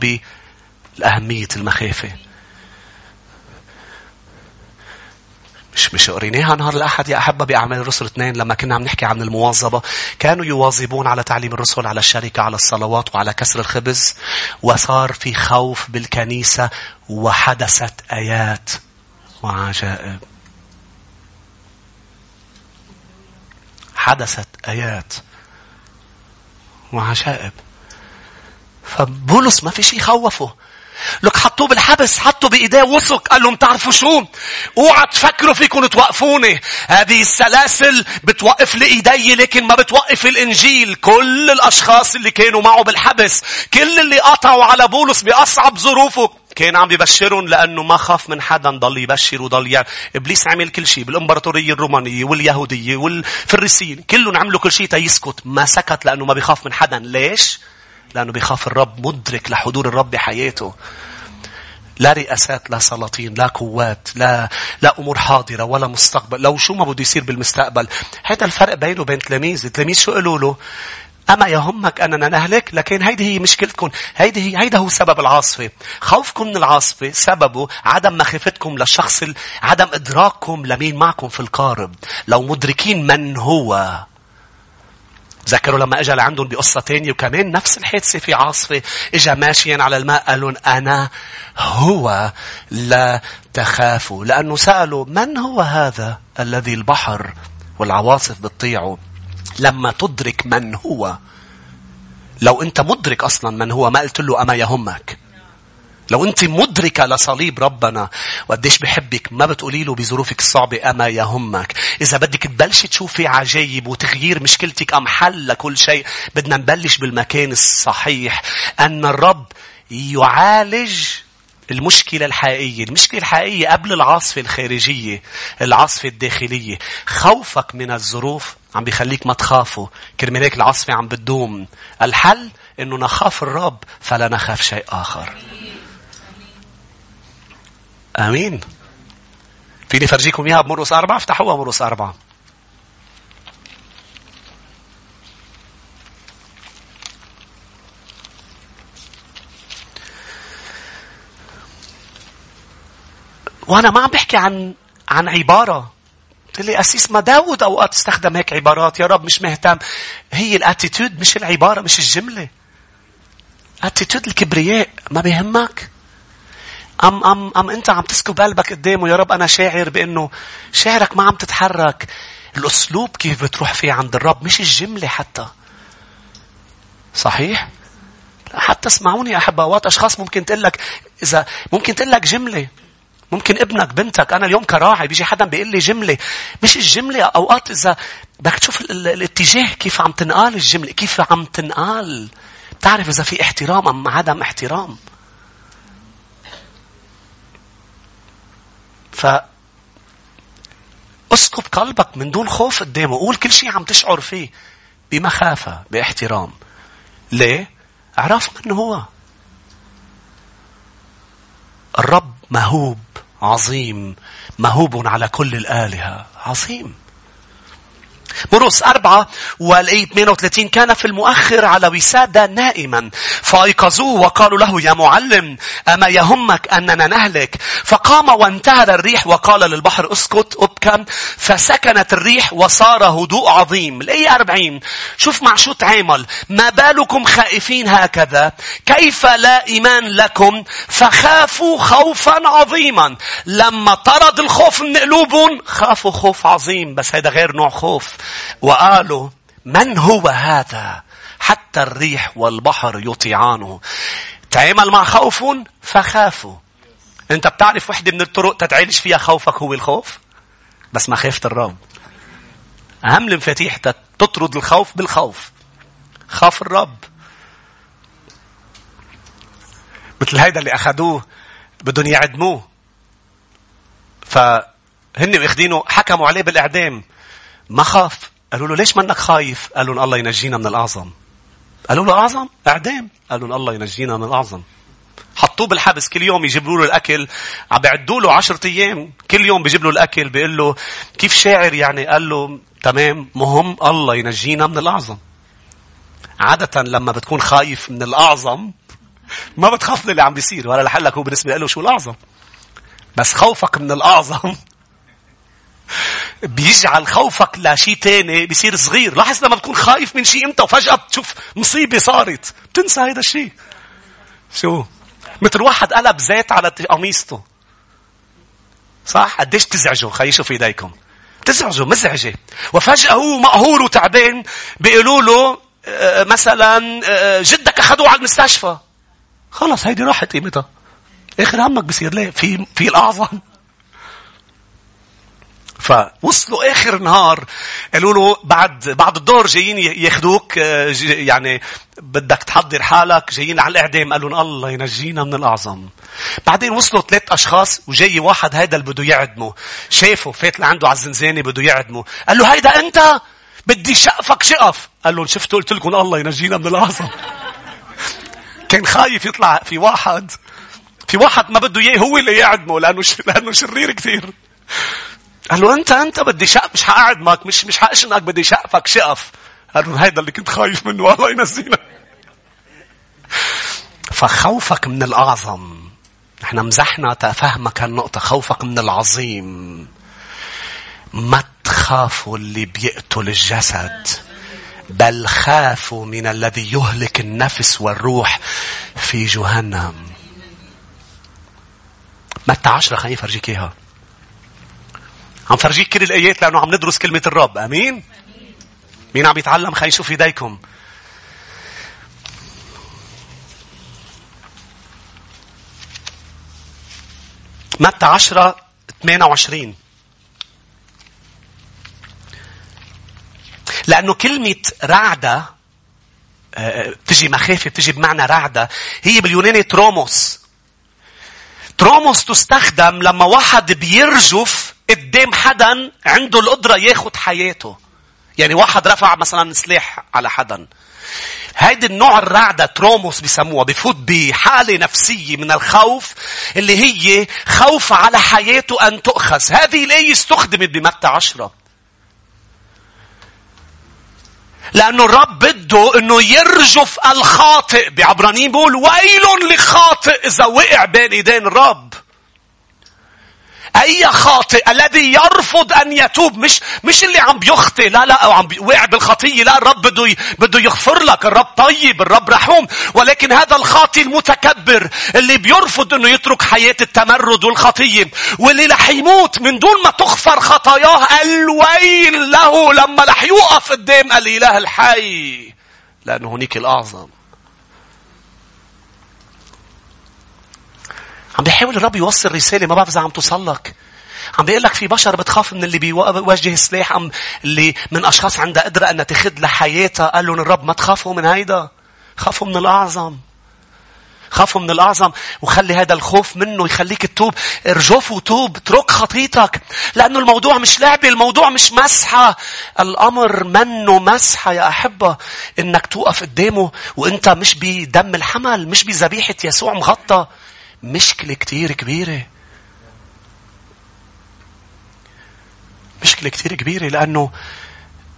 بأهمية المخافة. مش مش قريناها نهار الأحد يا أحبة بأعمال الرسل اثنين لما كنا عم نحكي عن المواظبة. كانوا يواظبون على تعليم الرسل على الشركة على الصلوات وعلى كسر الخبز. وصار في خوف بالكنيسة وحدثت آيات. وعجائب حدثت آيات وعجائب فبولس ما في شيء خوفه لك حطوه بالحبس حطوا بإيديه وثق قال لهم تعرفوا شو؟ اوعى تفكروا فيكم توقفوني. هذه السلاسل بتوقف لي إيدي لكن ما بتوقف الإنجيل. كل الأشخاص اللي كانوا معه بالحبس كل اللي قطعوا على بولس بأصعب ظروفه. كان عم يبشرهم لأنه ما خاف من حدا ضل يبشر وضل يعني. إبليس عمل كل شيء بالإمبراطورية الرومانية واليهودية والفريسيين كلهم عملوا كل شيء تيسكت ما سكت لأنه ما بيخاف من حدا. ليش؟ لأنه بيخاف الرب مدرك لحضور الرب بحياته. لا رئاسات لا سلاطين لا قوات لا لا أمور حاضرة ولا مستقبل. لو شو ما بده يصير بالمستقبل. هذا الفرق بينه وبين تلاميذ. التلاميذ شو قالوا له؟ أما يهمك أننا نهلك؟ لكن هيدي هي مشكلتكم. هيدي هي هيدا هو سبب العاصفة. خوفكم من العاصفة سببه عدم مخافتكم للشخص عدم إدراككم لمين معكم في القارب. لو مدركين من هو. ذكروا لما اجى لعندهم بقصة تانية وكمان نفس الحادثة في عاصفة. اجى ماشيا على الماء قالوا أنا هو. لا تخافوا لأنه سألوا من هو هذا الذي البحر والعواصف بتطيعه؟ لما تدرك من هو لو انت مدرك أصلا من هو ما قلت له أما يهمك لو انت مدركة لصليب ربنا وقديش بحبك ما بتقولي له بظروفك الصعبة أما يهمك. إذا بدك تبلشي تشوفي عجايب وتغيير مشكلتك أم حل لكل شيء بدنا نبلش بالمكان الصحيح. أن الرب يعالج المشكلة الحقيقية. المشكلة الحقيقية قبل العاصفة الخارجية. العاصفة الداخلية. خوفك من الظروف عم بيخليك ما تخافوا. كرمال هيك العاصفة عم بتدوم. الحل إنه نخاف الرب فلا نخاف شيء آخر. آمين. فيني فرجيكم إياها بمرقس أربعة افتحوها مرقس أربعة. وأنا ما عم بحكي عن عن عبارة. لي أسيس ما داود أوقات استخدم هيك عبارات يا رب مش مهتم. هي ال attitude مش العبارة مش الجملة. attitude الكبرياء ما بيهمك. أم, أم, أم أنت عم تسكب قلبك قدامه يا رب أنا شاعر بأنه شعرك ما عم تتحرك. الأسلوب كيف بتروح فيه عند الرب مش الجملة حتى. صحيح؟ حتى اسمعوني يا أحبة أشخاص ممكن تقول لك إذا ممكن تقول لك جملة ممكن ابنك بنتك أنا اليوم كراعي بيجي حدا بيقول لي جملة مش الجملة أوقات إذا بدك تشوف الاتجاه كيف عم تنقال الجملة كيف عم تنقال بتعرف إذا في احترام أم عدم احترام ف اسكب قلبك من دون خوف قدامه. قول كل شيء عم تشعر فيه بمخافة باحترام. ليه؟ اعرف من هو. الرب مهوب عظيم مهوب على كل الآلهة. عظيم. مرقس أربعة والآية 38 كان في المؤخر على وسادة نائما. فأيقظوه وقالوا له يا معلم أما يهمك أننا نهلك. فقام وانتهر الريح وقال للبحر اسكت ابكم فسكنت الريح وصار هدوء عظيم. الآية 40 شوف مع شو تعامل ما بالكم خائفين هكذا؟ كيف لا إيمان لكم؟ فخافوا خوفا عظيما. لما طرد الخوف من قلوبهم خافوا خوف عظيم. بس هذا غير نوع خوف. وقالوا من هو هذا؟ حتى الريح والبحر يطيعانه. تعامل مع خوف فخافوا. انت بتعرف وحدة من الطرق تتعالج فيها خوفك هو الخوف؟ بس مخافة الرب أهم المفاتيح تطرد الخوف بالخوف. خاف الرب. مثل هيدا اللي أخذوه بدهم يعدموه. فهن واخدينه حكموا عليه بالإعدام. ما خاف. قالوا له ليش منك خايف؟ قال لهم الله ينجينا من الأعظم. قالوا له أعظم؟ إعدام. قال لهم الله ينجينا من الأعظم. حطوه بالحبس كل يوم يجيبوا له الأكل. عم بيعدوا له عشرة أيام. كل يوم بيجيب له الأكل بيقول له كيف شاعر يعني؟ قال له تمام مهم الله ينجينا من الأعظم. عادة لما بتكون خايف من الأعظم ما بتخاف من اللي عم بيصير ولا لحلك هو بالنسبة له شو الأعظم. بس خوفك من الأعظم. بيجعل خوفك لشيء تاني بيصير صغير. لاحظ لما بتكون خايف من شيء انت وفجأة بتشوف مصيبة صارت. بتنسى هذا الشيء. شو؟ مثل واحد قلب زيت على قميصته. صح؟ قديش تزعجوا؟ خلي شوف إيديكم. تزعجه مزعجة. وفجأة هو مقهور وتعبان بيقولوا له آه، مثلا آه، جدك أخذوه على المستشفى. خلص هيدي راحت قيمتها. آخر همك بصير ليه؟ في في الأعظم. فوصلوا آخر نهار قالوا له بعد بعد الظهر جايين ياخذوك آه، يعني بدك تحضر حالك جايين على الإعدام قالوا الله ينجينا من الأعظم. بعدين وصلوا ثلاث أشخاص وجاي واحد هيدا اللي بده يعدمه. شافه فات لعنده على الزنزانة بده يعدمه. قال له هيدا أنت؟ بدي شقفك شقف. قال له شفتوا قلت لكم الله ينجينا من الأعظم. [LAUGHS] كان خايف يطلع في واحد. في واحد ما بده إياه هو اللي يعدمه لأنه لأنه شرير كثير. قال له أنت أنت بدي شقف مش حقعدمك مش مش حقشنك بدي شقفك شقف. قال له هيدا اللي كنت خايف منه الله ينزينا. فخوفك من الأعظم. إحنا مزحنا تفهمك هالنقطة خوفك من العظيم. ما تخافوا اللي بيقتل الجسد بل خافوا من الذي يهلك النفس والروح في جهنم. متى عشرة خليني فرجيك إياها؟ عم فرجيك كل الآيات لأنه عم ندرس كلمة الرب. أمين؟ مين عم يتعلم خلينا نشوف إيديكم. متى عشرة 28 لأنه كلمة رعدة آه، تجي مخافة تجي بمعنى رعدة هي باليوناني تروموس τρόμος تستخدم لما واحد بيرجف قدام حدا عنده القدرة ياخد حياته. يعني واحد رفع مثلا سلاح على حدا. هيدي النوع الرعدة τρόμος بيسموها بفوت بحالة نفسية من الخوف اللي هي خوف على حياته أن تؤخذ. هذه الآية استخدمت بمتى عشرة. لأنه الرب بده أنه يرجف الخاطئ بعبرانيين بيقول ويل لخاطئ إذا وقع بين إيدين الرب. أي خاطئ الذي يرفض أن يتوب؟ مش مش اللي عم بيخطئ لا لا أو عم وقع بالخطية لا الرب بده بده يغفر لك الرب طيب الرب رحوم. ولكن هذا الخاطئ المتكبر اللي بيرفض أنه يترك حياة التمرد والخطية واللي رح يموت من دون ما تغفر خطاياه الويل له لما رح يوقف قدام الإله الحي لأنه هنيك الأعظم. عم بيحاول الرب يوصل رسالة ما بعرف إذا عم توصل لك. عم بيقول لك في بشر بتخاف من اللي بيوجه سلاح أم اللي من أشخاص عندها قدرة أن تخذ لحياتها. قال لهم الرب ما تخافوا من هيدا. خافوا من الأعظم. خافوا من الأعظم وخلي هذا الخوف منه يخليك تتوب. ارجف وتوب. اترك خطيتك. لأنه الموضوع مش لعبة. الموضوع مش مسحة. الأمر منه مسحة يا أحبة. إنك توقف قدامه وإنت مش بدم الحمل. مش بذبيحة يسوع مغطى. مشكلة كتير كبيرة. مشكلة كتير كبيرة لأنه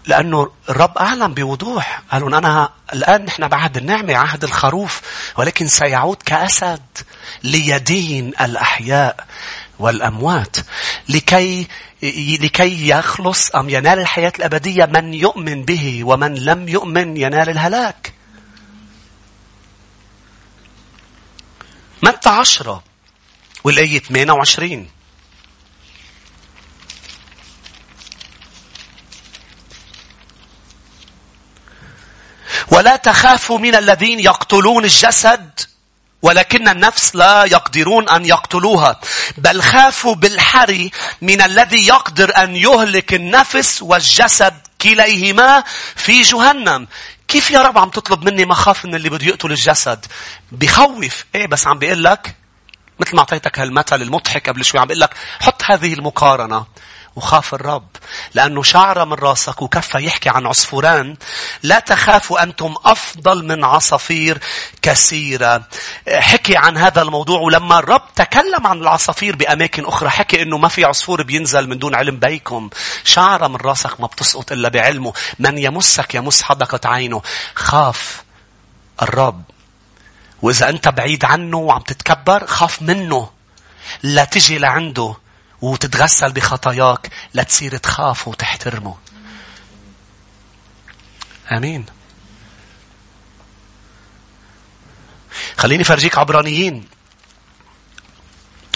لأنه الرب أعلم بوضوح قالوا أنا الآن نحن بعهد النعمة عهد الخروف ولكن سيعود كأسد ليدين الأحياء والأموات لكي لكي يخلص أم ينال الحياة الأبدية من يؤمن به ومن لم يؤمن ينال الهلاك. متى عشرة؟ والآية 28 ولا تخافوا من الذين يقتلون الجسد ولكن النفس لا يقدرون أن يقتلوها. بل خافوا بالحري من الذي يقدر أن يهلك النفس والجسد كليهما في جهنم. كيف يا رب عم تطلب مني ما خاف من اللي بده يقتل الجسد؟ بخوف. إيه بس عم بيقول لك مثل ما أعطيتك هالمثل المضحك قبل شوي عم بيقول لك حط هذه المقارنة. وخاف الرب لأنه شعر من راسك وكفى يحكي عن عصفوران. لا تخافوا أنتم أفضل من عصافير كثيرة. حكي عن هذا الموضوع ولما الرب تكلم عن العصافير بأماكن أخرى حكي أنه ما في عصفور بينزل من دون علم بيكم. شعر من راسك ما بتسقط إلا بعلمه. من يمسك يمس حدقة عينه. خاف الرب. وإذا أنت بعيد عنه وعم تتكبر خاف منه. لا تجي لعنده. وتتغسل بخطاياك لتصير تخافه وتحترمه. آمين. خليني فرجيك عبرانيين.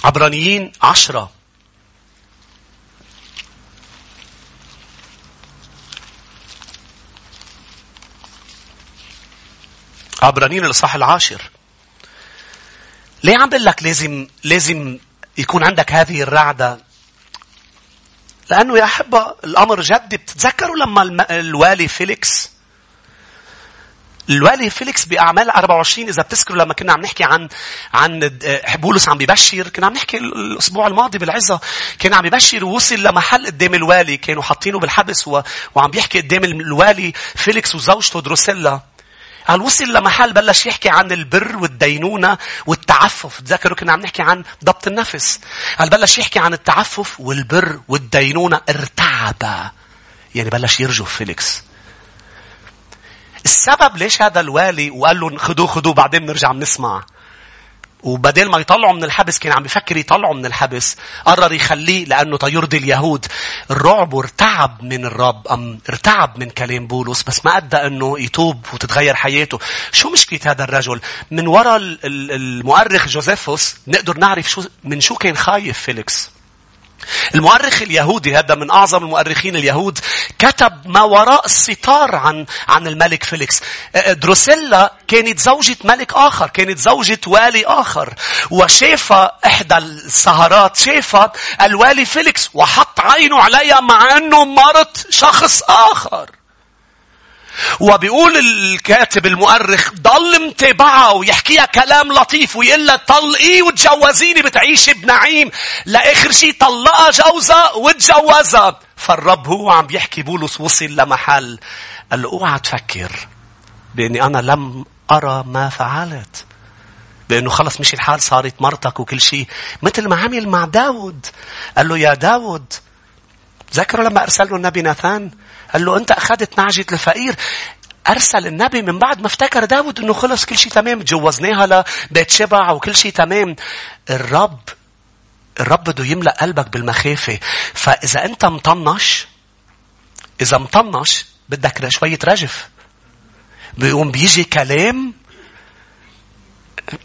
عبرانيين عشرة. عبرانيين الإصحاح العاشر. ليه عم بقول لك لازم لازم يكون عندك هذه الرعدة؟ لأنه يا أحبة الأمر جدي بتتذكروا لما الوالي فيليكس الوالي فيليكس بأعمال 24 إذا بتذكروا لما كنا عم نحكي عن عن بولس عم ببشر كنا عم نحكي الأسبوع الماضي بالعظة كان عم ببشر ووصل لمحل قدام الوالي كانوا حاطينه بالحبس و... وعم بيحكي قدام الوالي فيليكس وزوجته دروسيلا قال وصل لمحل بلش يحكي عن البر والدينونة والتعفف. تذكروا كنا عم نحكي عن ضبط النفس. قال بلش يحكي عن التعفف والبر والدينونة ارتعب. يعني بلش يرجف فيليكس. السبب ليش هذا الوالي وقال لهم خذوه خذوه بعدين بنرجع بنسمع. وبدل ما يطلعوا من الحبس كان عم بفكر يطلعوا من الحبس. قرر يخليه لأنه تيرضي اليهود. الرعب وارتعب من الرب أم ارتعب من كلام بولس بس ما أدى أنه يتوب وتتغير حياته. شو مشكلة هذا الرجل؟ من وراء المؤرخ جوزيفوس نقدر نعرف شو من شو كان خايف فيليكس. المؤرخ اليهودي هذا من أعظم المؤرخين اليهود كتب ما وراء الستار عن عن الملك فيليكس. دروسيلا كانت زوجة ملك آخر، كانت زوجة والي آخر، وشاف إحدى السهرات شاف الوالي فيليكس وحط عينه عليها مع أنه مرت شخص آخر. وبيقول الكاتب المؤرخ ضل متابعها ويحكيها كلام لطيف ويقول لها طلقيه وتجوزيني بتعيشي بنعيم. لآخر شيء طلقها جوزها وتجوزها. فالرب هو عم بيحكي بولس وصل لمحل. قال له أوعى تفكر بأني أنا لم أرى ما فعلت بأنه خلص مش الحال صارت مرتك وكل شيء مثل ما عمل مع داود. قال له يا داود ذكروا لما ارسل له النبي ناثان؟ قال له أنت أخذت نعجة الفقير. أرسل النبي من بعد ما افتكر داود أنه خلص كل شيء تمام تجوزناها لبيت شبع وكل شيء تمام. الرب الرب بده يملأ قلبك بالمخافة. فإذا أنت مطنش إذا مطنش بدك شوية رجف. بيقوم بيجي كلام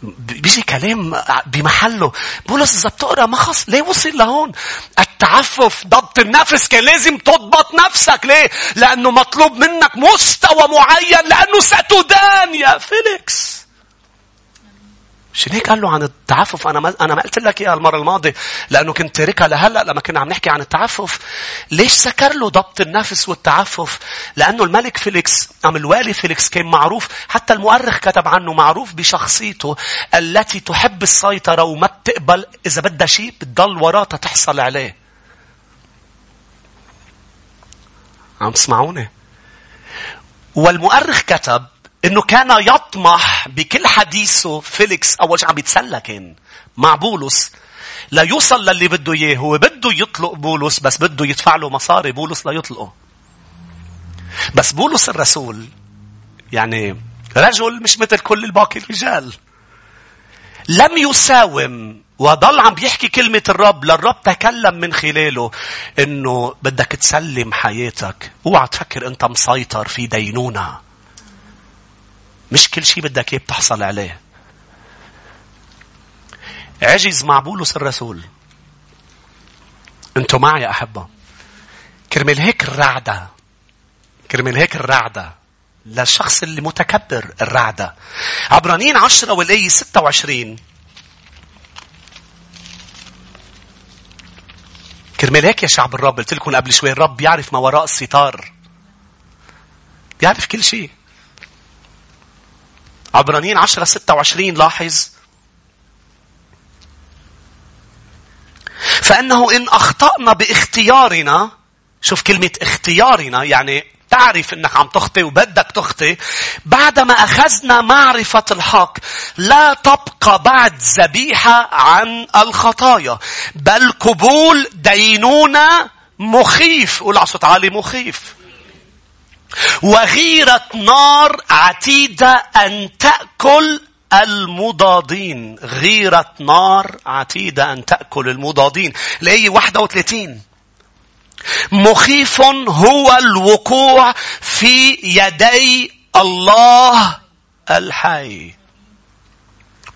بيجي كلام بمحله. بولس إذا بتقرأ ما خص ليه وصل لهون. التعفف ضبط النفس كان لازم تضبط نفسك. ليه؟ لأنه مطلوب منك مستوى معين لأنه ستدان يا فيليكس. شو هيك قال له عن التعفف أنا ما أنا ما قلت لك إياها المرة الماضية لأنه كنت تاركها لهلأ لما كنا عم نحكي عن التعفف. ليش ذكر له ضبط النفس والتعفف؟ لأنه الملك فيليكس أم الوالي فيليكس كان معروف حتى المؤرخ كتب عنه معروف بشخصيته التي تحب السيطرة وما بتقبل إذا بدها شيء بتضل وراه تحصل عليه. عم تسمعوني؟ والمؤرخ كتب إنه كان يطمح بكل حديثه فيليكس أول شيء عم يتسلى كان مع بولس. لا يوصل للي بده إياه. هو بده يطلق بولس بس بده يدفع له مصاري بولس لا يطلقه. بس بولس الرسول يعني رجل مش مثل كل الباقي الرجال. لم يساوم وضل عم بيحكي كلمة الرب. للرب تكلم من خلاله إنه بدك تسلم حياتك. اوعى تفكر أنت مسيطر في دينونة. مش كل شيء بدك إياه بتحصل عليه. عجز مع بولس الرسول. أنتوا معي يا أحبة. كرمال هيك الرعدة. كرمال هيك الرعدة. للشخص اللي متكبر الرعدة. عبرانيين عشرة والآية 26. كرمال هيك يا شعب الرب قلت لكم قبل شوي الرب بيعرف ما وراء الستار. بيعرف كل شيء. عبرانيين 10 26 لاحظ. فأنه إن أخطأنا باختيارنا شوف كلمة اختيارنا يعني تعرف إنك عم تخطي وبدك تخطي بعدما أخذنا معرفة الحق لا تبقى بعد ذبيحة عن الخطايا بل قبول دينونة مخيف. قول على صوت عالي مخيف. وغيرة نار عتيدة أن تأكل المضادين. غيرة نار عتيدة أن تأكل المضادين. لأي 31 مخيف هو الوقوع في يدي الله الحي.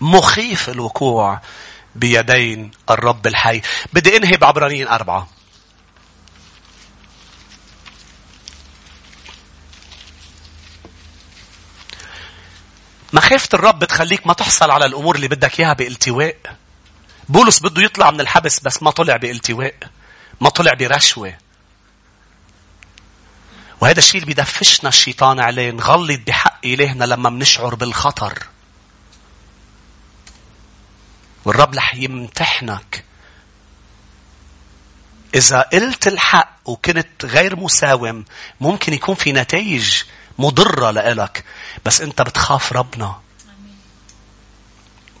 مخيف الوقوع بيدين الرب الحي. بدي أنهي بعبرانيين أربعة. مخافة الرب بتخليك ما تحصل على الأمور اللي بدك إياها بإلتواء. بولس بده يطلع من الحبس بس ما طلع بإلتواء. ما طلع برشوة. وهذا الشيء اللي بيدفشنا الشيطان عليه نغلط بحق إلهنا لما منشعر بالخطر. والرب رح يمتحنك. إذا قلت الحق وكنت غير مساوم ممكن يكون في نتائج مضرة لإلك. بس أنت بتخاف ربنا.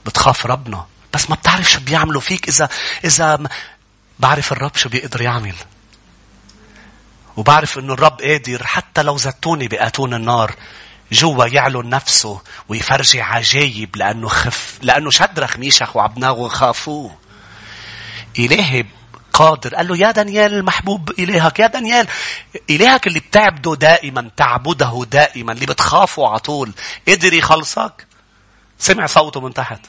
بتخاف ربنا. بس ما بتعرف شو بيعملوا فيك. إذا إذا بعرف الرب شو بيقدر يعمل. وبعرف إنه الرب قادر. حتى لو زتوني باتون النار. جوا يعلن نفسه ويفرجي عجايب لأنه خف لأنه شدرخ ميشخ وعبناغو خافوه إلهي قادر. قال له يا دانيال المحبوب إلهك يا دانيال إلهك اللي بتعبده دائما تعبده دائما اللي بتخافه على طول. قدر يخلصك. سمع صوته من تحت.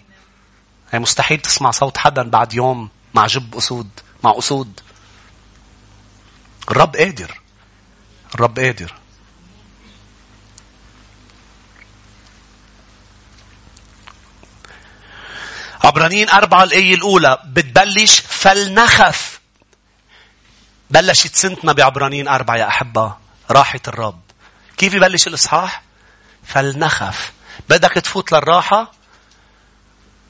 هي مستحيل تسمع صوت حدا بعد يوم مع جب أسود مع أسود. الرب قادر. الرب قادر. عبرانيين أربعة الآية الأولى. بتبلش فلنخف. بلشت سنتنا بعبرانيين أربعة يا أحبة راحة الرب. كيف يبلش الإصحاح؟ فلنخف بدك تفوت للراحة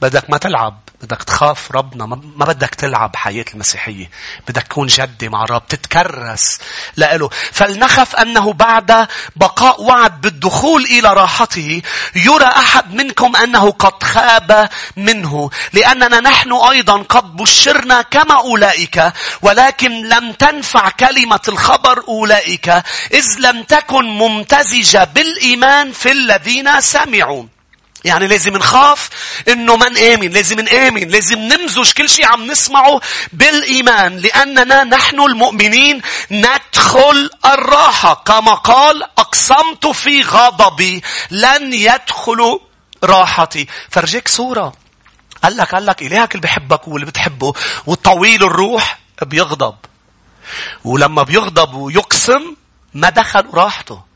بدك ما تلعب بدك تخاف ربنا ما بدك تلعب حياة المسيحية. بدك تكون جدي مع الرب تتكرس لإله. فلنخف أنه بعد بقاء وعد بالدخول إلى راحته يرى أحد منكم أنه قد خاب منه. لأننا نحن أيضا قد بشرنا كما أولئك ولكن لم تنفع كلمة الخبر أولئك إذ لم تكن ممتزجة بالإيمان في الذين سمعوا. يعني لازم نخاف إنه ما نآمن، لازم نآمن، لازم نمزج كل شيء عم نسمعه بالإيمان، لأننا نحن المؤمنين ندخل الراحة، كما قال أقسمت في غضبي لن يدخلوا راحتي، فرجيك صوره. قال لك قال لك إلهك اللي بحبك واللي بتحبه والطويل الروح بيغضب. ولما بيغضب ويقسم ما دخل راحته.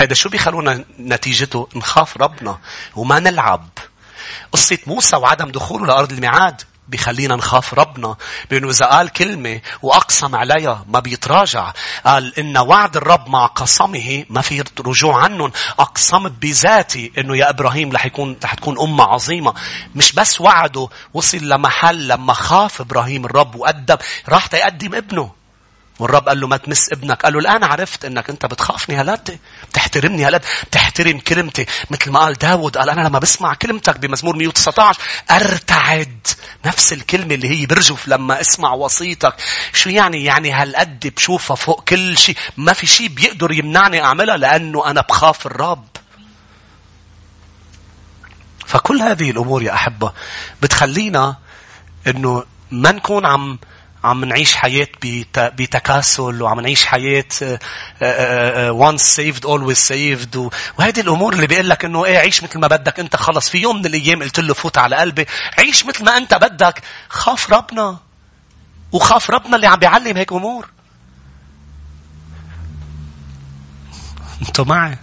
هذا شو بيخلونا نتيجته؟ نخاف ربنا وما نلعب. قصة موسى وعدم دخوله لأرض الميعاد بيخلينا نخاف ربنا بأنه إذا قال كلمة وأقسم عليها ما بيتراجع. قال إن وعد الرب مع قسمه ما في رجوع عنهم. أقسمت بذاتي إنه يا إبراهيم رح يكون رح تكون أمة عظيمة. مش بس وعده وصل لمحل لما خاف إبراهيم الرب وقدم راح تقدم ابنه. والرب قال له ما تمس ابنك. قال له الآن عرفت أنك أنت بتخافني هالقد. بتحترمني هالقد. بتحترم كلمتي. مثل ما قال داود قال أنا لما بسمع كلمتك بمزمور 119 أرتعد. نفس الكلمة اللي هي برجف لما اسمع وصيتك. شو يعني؟ يعني هالقد بشوفها فوق كل شيء. ما في شيء بيقدر يمنعني أعملها لأنه أنا بخاف الرب. فكل هذه الأمور يا أحبة بتخلينا أنه ما نكون عم عم نعيش حياة بتكاسل وعم نعيش حياة آه، آه، آه، once saved always saved وهذه الأمور اللي بيقول لك إنه إيه عيش مثل ما بدك أنت خلص. في يوم من الأيام قلت له فوت على قلبي عيش مثل ما أنت بدك خاف ربنا وخاف ربنا اللي عم بيعلم هيك أمور. أنتوا معي؟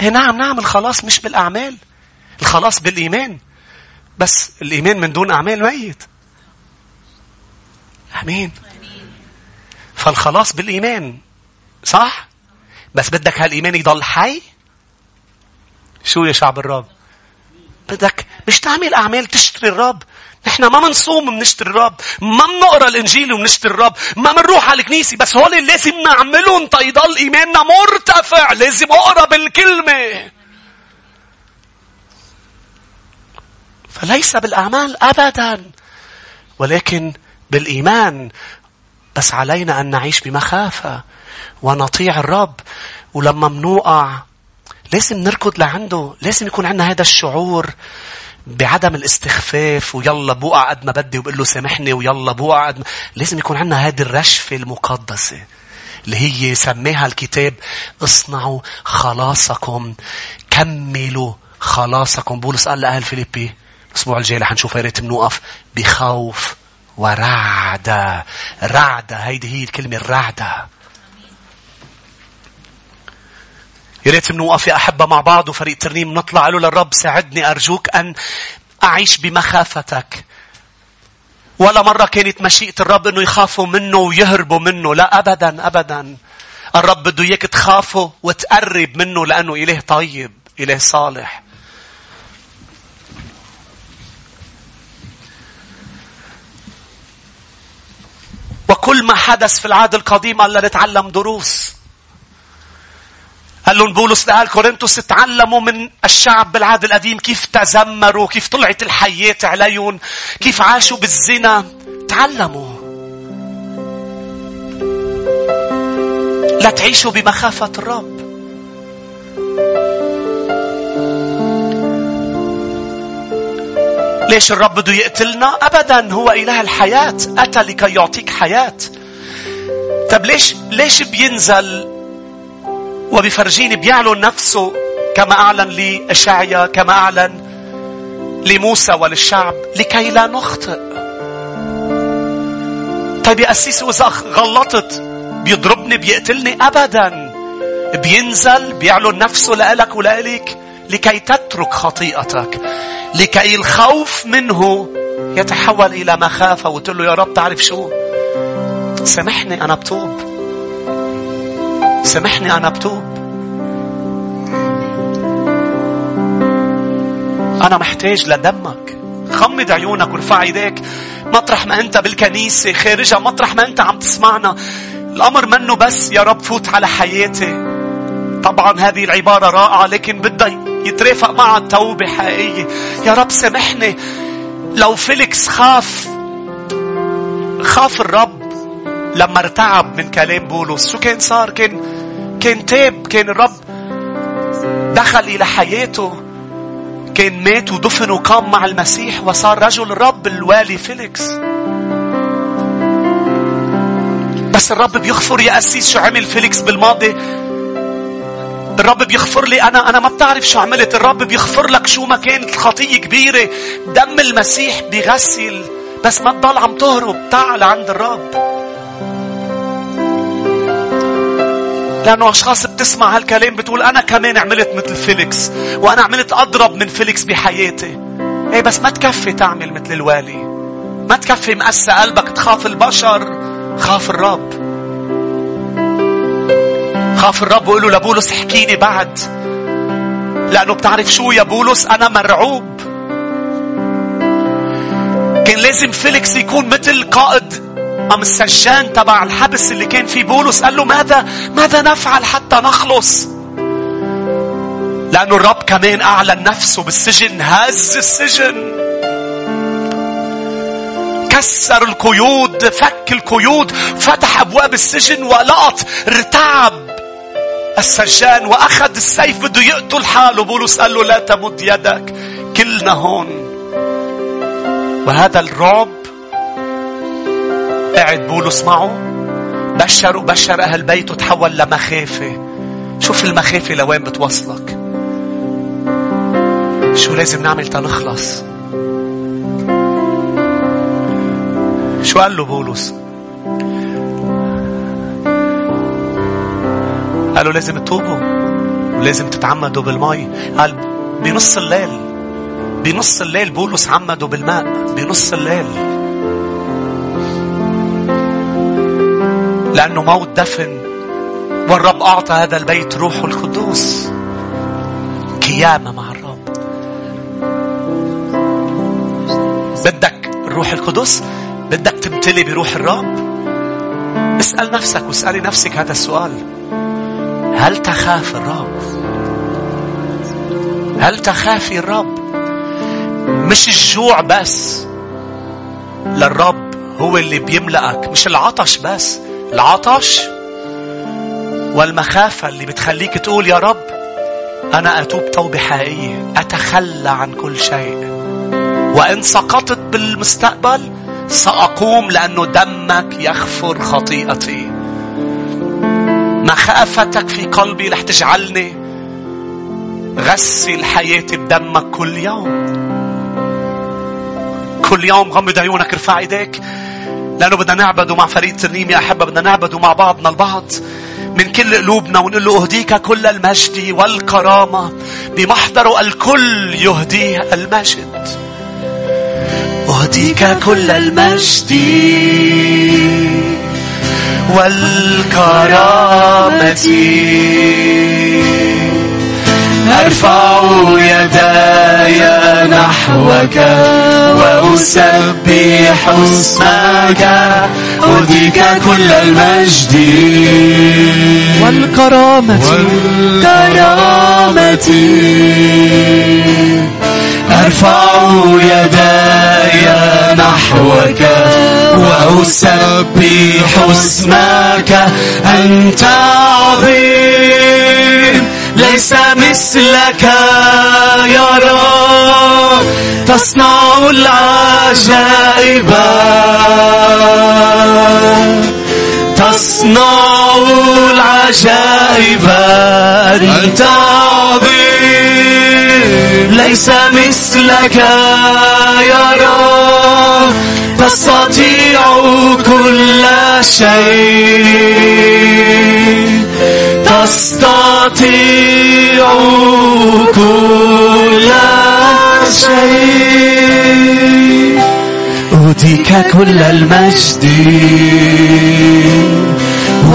إيه نعم نعم الخلاص مش بالأعمال الخلاص بالإيمان. بس الإيمان من دون أعمال ميت. آمين. فالخلاص بالإيمان صح؟ بس بدك هالإيمان يضل حي؟ شو يا شعب الرب؟ بدك مش تعمل أعمال تشتري الرب. نحن ما منصوم بنشتري الرب ما بنقرا الإنجيل وبنشتري الرب ما بنروح على الكنيسة بس هول لازم نعملهم تيضل إيماننا مرتفع لازم أقرأ بالكلمة. فليس بالأعمال ابدا ولكن بالإيمان. بس علينا أن نعيش بمخافة ونطيع الرب. ولما منوقع لازم نركض لعنده. لازم يكون عندنا هذا الشعور بعدم الاستخفاف. ويلا بوقع قد ما بدي وبقول له سامحني ويلا بوقع قد ما... لازم يكون عندنا هذه الرشفة المقدسة اللي هي سميها الكتاب اصنعوا خلاصكم كملوا خلاصكم. بولس قال لأهل فيليبي الأسبوع الجاي رح نشوف يا ريت بنوقف بخوف. ورعدة رعدة هيدي هي الكلمة الرعدة يا ريت بنوقف يا أحبة مع بعض وفريق ترنيم نطلع. له للرب ساعدني أرجوك أن أعيش بمخافتك. ولا مرة كانت مشيئة الرب أنه يخافوا منه ويهربوا منه. لا أبدا أبدا. الرب بده إياك تخافه وتقرب منه لأنه إله طيب إله صالح. وكل ما حدث في العهد القديم قال نتعلم دروس. قال لهم بولس لأهل كورنثوس تعلموا من الشعب بالعهد القديم كيف تذمروا كيف طلعت الحياة عليهم كيف عاشوا بالزنا. تعلموا. لا تعيشوا بمخافة الرب. ليش الرب بده يقتلنا؟ أبدا هو إله الحياة. أتى لكي يعطيك حياة. طب ليش ليش بينزل وبيفرجيني بيعلن نفسه كما أعلن لإشعيا كما أعلن لموسى وللشعب؟ لكي لا نخطئ. طيب يا أسيس وإذا غلطت بيضربني بيقتلني؟ أبدا. بينزل بيعلن نفسه لإلك ولإلك لكي تترك خطيئتك لكي الخوف منه يتحول إلى مخافة. وتقول له يا رب تعرف شو؟ سامحني أنا بتوب. سامحني أنا بتوب. أنا محتاج لدمك. غمض عيونك وارفع إيديك. مطرح ما أنت بالكنيسة خارجها مطرح ما أنت عم تسمعنا. الأمر منه بس يا رب فوت على حياتي. طبعا هذه العبارة رائعة لكن بدها يترافق معها توبة حقيقية. يا رب سامحني لو فيليكس خاف خاف الرب لما ارتعب من كلام بولس. شو كان صار؟ كان كان تاب كان الرب دخل إلى حياته كان مات ودفن وقام مع المسيح وصار رجل الرب الوالي فيليكس. بس الرب بيغفر يا قسيس شو عمل فيليكس بالماضي؟ الرب بيغفر لي. أنا أنا ما بتعرف شو عملت. الرب بيغفر لك شو ما كانت الخطية كبيرة. دم المسيح بيغسل. بس ما تضل عم تهرب. تعال عند الرب. لأنه أشخاص بتسمع هالكلام بتقول أنا كمان عملت مثل فيليكس. وأنا عملت أضرب من فيليكس بحياتي. إيه بس ما تكفي تعمل مثل الوالي. ما تكفي مقسي قلبك تخاف البشر خاف الرب. خاف الرب وقال له لبولس احكيني بعد. لأنه بتعرف شو يا بولس؟ أنا مرعوب. كان لازم فيليكس يكون مثل قائد أم السجان تبع الحبس اللي كان فيه بولس. قال له ماذا؟ ماذا نفعل حتى نخلص؟ لأنه الرب كمان أعلن نفسه بالسجن. هز السجن. كسر القيود فك القيود فتح أبواب السجن ولقط ارتعب. السجان وأخذ السيف بده يقتل حاله. بولس قال له لا تمد يدك. كلنا هون. وهذا الرعب قعد بولس معه. بشر وبشر أهل بيته تحول لمخافة شوف المخافة لوين بتوصلك. شو لازم نعمل تنخلص؟ شو قال له بولس؟ قالوا لازم تتوبوا ولازم تتعمدوا بالمي قال بنص الليل بنص الليل بولس عمدوا بالماء بنص الليل. لأنه موت دفن والرب أعطى هذا البيت روحه القدوس. قيامة مع الرب. بدك الروح القدس بدك تمتلي بروح الرب؟ اسأل نفسك واسألي نفسك هذا السؤال. هل تخاف الرب؟ هل تخافي الرب مش الجوع بس. للرب هو اللي بيملأك مش العطش بس. العطش والمخافة اللي بتخليك تقول يا رب أنا أتوب توبة حقيقية أتخلى عن كل شيء. وإن سقطت بالمستقبل سأقوم لأنه دمك يغفر خطيئتي. مخافتك في قلبي رح تجعلني غسل حياتي بدمك كل يوم. كل يوم غمض عيونك ارفع ايديك. لأنه بدنا نعبده مع فريق ترنيم يا أحبة بدنا نعبده مع بعضنا البعض. من كل قلوبنا ونقول له أهديك كل المجد والكرامة. بمحضر الكل يهديه المجد. أهديك كل المجد. والكرامة. أرفع يداي نحوك وأسبح اسمك أهديك كل المجد. والكرامة. والكرامة. أرفع يداي نحوك وأسبح اسمك أنت عظيم ليس مثلك يا رب تصنع العجائب. تصنع العجائب أنت عظيم ليس مثلك يا رب تستطيع كل شيء. تستطيع كل شيء. أهديك كل المجد.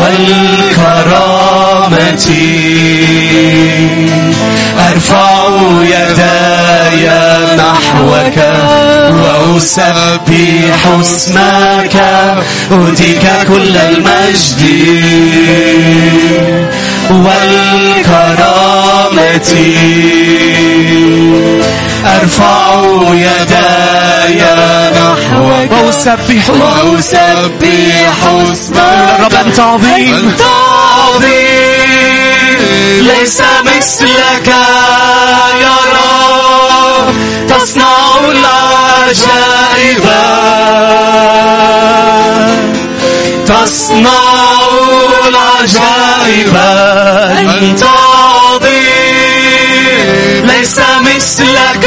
والكرامة أرفع يداي نحوك وأسبح اسمك أهديك كل المجد. والكرامة. أرفع يداي نحوك وأسبح وأسبح اسمك رب أنت عظيم أنت عظيم ليس مثلك يا رب. تصنع العجائب تصنع العجائب أنت عظيم. ليس مثلك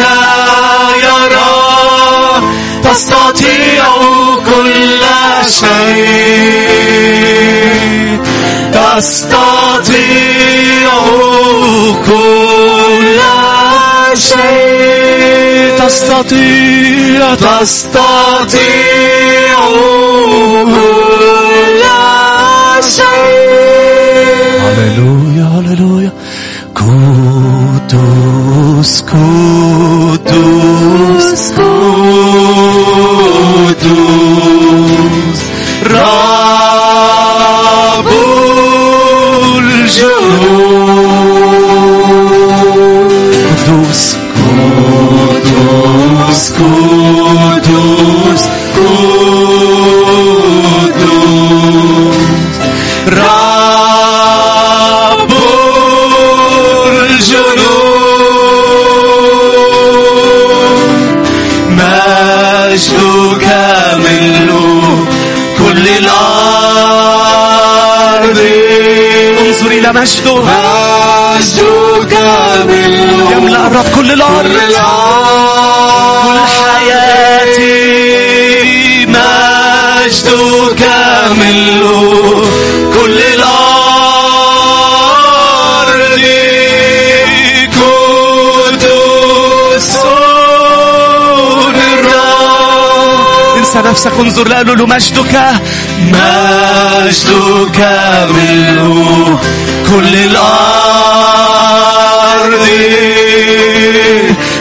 تستطيع كل شيء. تستطيع كل شيء. تستطيع تستطيع كل شيء. هللويا هللويا. قدوس قدوس. قدوس مجده مجدك ملء يملأ الرب كل الأرض. كل الأرض كل حياتي مجدك ملء كل الأرض. قدوس الرب انسى نفسك انظر لقاله له مجدك مجدك ملء كل الأرض.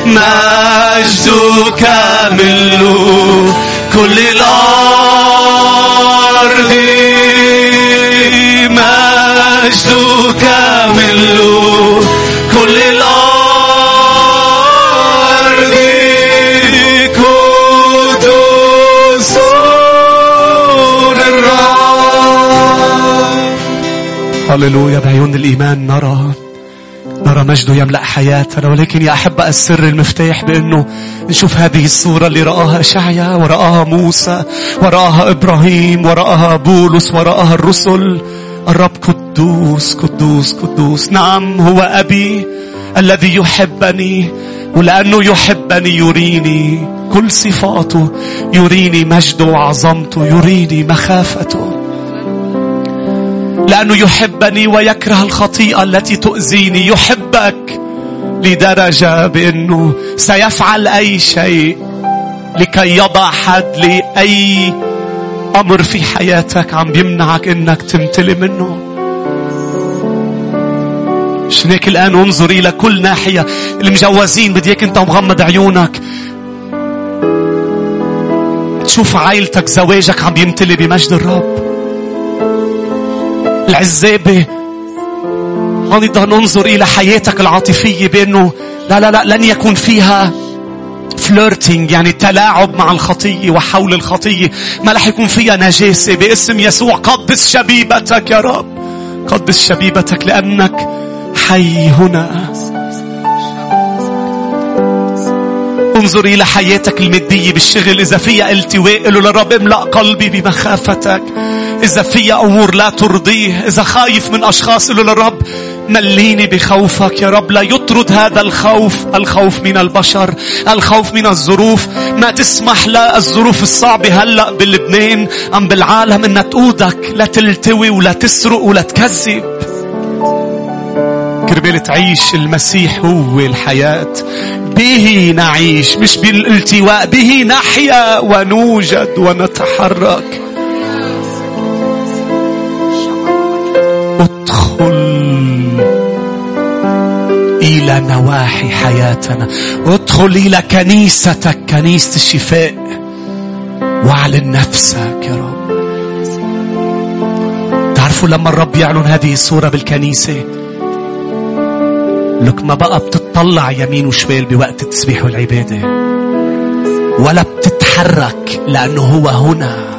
مجدك ملء كل الأرض. هللويا بعيون الإيمان نرى نرى مجده يملأ حياتنا. ولكن يا أحبة السر المفتاح بأنه نشوف هذه الصورة اللي رآها أشعيا ورآها موسى ورآها إبراهيم ورآها بولس ورآها الرسل. الرب قدوس قدوس قدوس. نعم هو أبي الذي يحبني ولأنه يحبني يريني كل صفاته يريني مجده وعظمته يريني مخافته. لأنه يحبني ويكره الخطيئة التي تؤذيني. يحبك لدرجة بأنه سيفعل أي شيء لكي يضع حد لأي أمر في حياتك عم بيمنعك إنك تمتلي منه. عشان هيك الآن انظر إلى كل ناحية. المجوزين بدي إياك أنت مغمض عيونك. تشوف عائلتك زواجك عم يمتلي بمجد الرب. العزابة أيضا ننظر إلى حياتك العاطفية بأنه لا لا لا لن يكون فيها فليرتينج يعني تلاعب مع الخطية وحول الخطية. ما رح يكون فيها نجاسة باسم يسوع. قدس شبيبتك يا رب. قدس شبيبتك لأنك حي هنا. انظر إلى حياتك المادية بالشغل. إذا فيها التواء له للرب املأ قلبي بمخافتك. إذا فيها أمور لا ترضيه إذا خايف من أشخاص له للرب مليني بخوفك يا رب. لا يطرد هذا الخوف الخوف من البشر الخوف من الظروف. ما تسمح لا الظروف الصعبة هلأ بلبنان أم بالعالم أنها تقودك لا تلتوي ولا تسرق ولا تكذب. كربال تعيش المسيح هو الحياة. به نعيش مش بالالتواء به نحيا ونوجد ونتحرك. نواحي حياتنا. ادخل إلى كنيستك كنيسة الشفاء. واعلن نفسك يا رب. تعرفوا لما الرب يعلن هذه الصورة بالكنيسة؟ لك ما بقى بتطلع يمين وشمال بوقت التسبيح والعبادة. ولا بتتحرك لأنه هو هنا.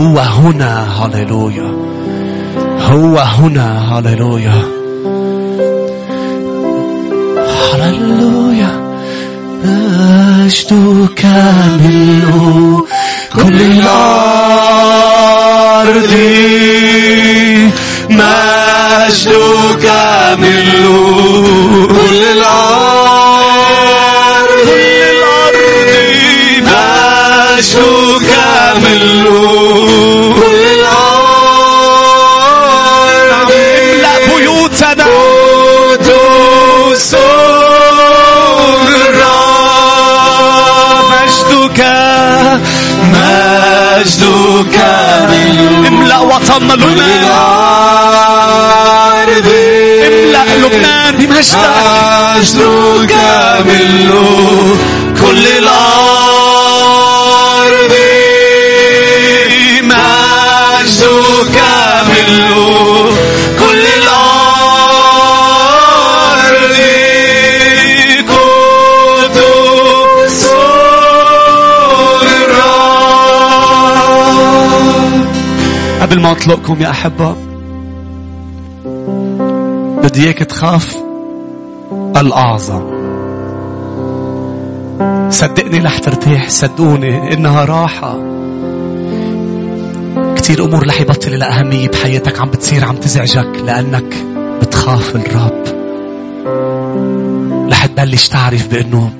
هو هنا هللويا. هو هنا هللويا. هللويا. مجدك ملء كل الأرض. مجدك ملء كل الأرض. مجدك ملء مجدك املأ وطن لبنان. املأ لبنان بمجدك. مجدك ملء كل الأرض أطلقكم يا أحبة. بدي إياك تخاف الأعظم. صدقني رح ترتاح صدقوني إنها راحة. كثير أمور رح يبطل لها أهمية بحياتك عم بتصير عم تزعجك لأنك بتخاف الرب. رح تبلش تعرف بأنه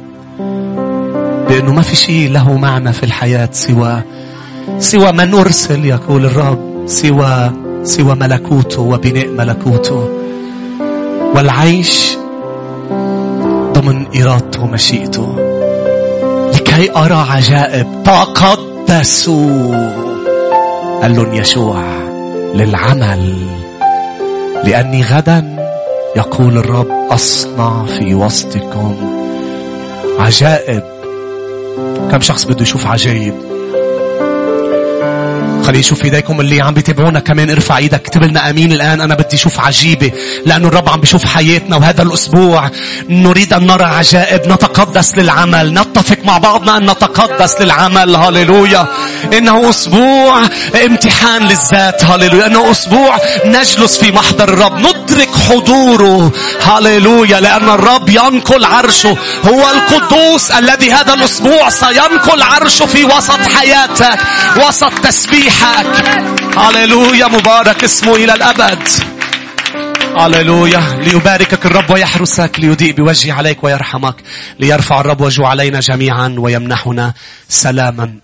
بأنه ما في شيء له معنى في الحياة سوى سوى من أرسل يقول الرب. سوى سوى ملكوته وبناء ملكوته. والعيش ضمن إرادته ومشيئته. لكي أرى عجائب. تقدسوا. قال لهم يشوع للعمل. لأني غدا يقول الرب أصنع في وسطكم عجائب. كم شخص بده يشوف عجائب؟ خلي يشوف إيديكم اللي عم بيتابعونا كمان. ارفع إيدك اكتب لنا آمين. الآن أنا بدي أشوف عجيبة لأنه الرب عم بيشوف حياتنا وهذا الأسبوع. نريد أن نرى عجائب نتقدس للعمل. نتفق مع بعضنا أن نتقدس للعمل. هاليلويا إنه أسبوع امتحان للذات. هاليلويا إنه أسبوع نجلس في محضر الرب. ندرك حضوره. هاليلويا لأن الرب ينقل عرشه. هو القدوس الذي هذا الأسبوع سينقل عرشه في وسط حياتك وسط تسبيحك. هاليلويا مبارك اسمه إلى الأبد. هللويا ليباركك الرب ويحرسك ليضيء بوجهه عليك ويرحمك ليرفع الرب وجهه علينا جميعا ويمنحنا سلاما.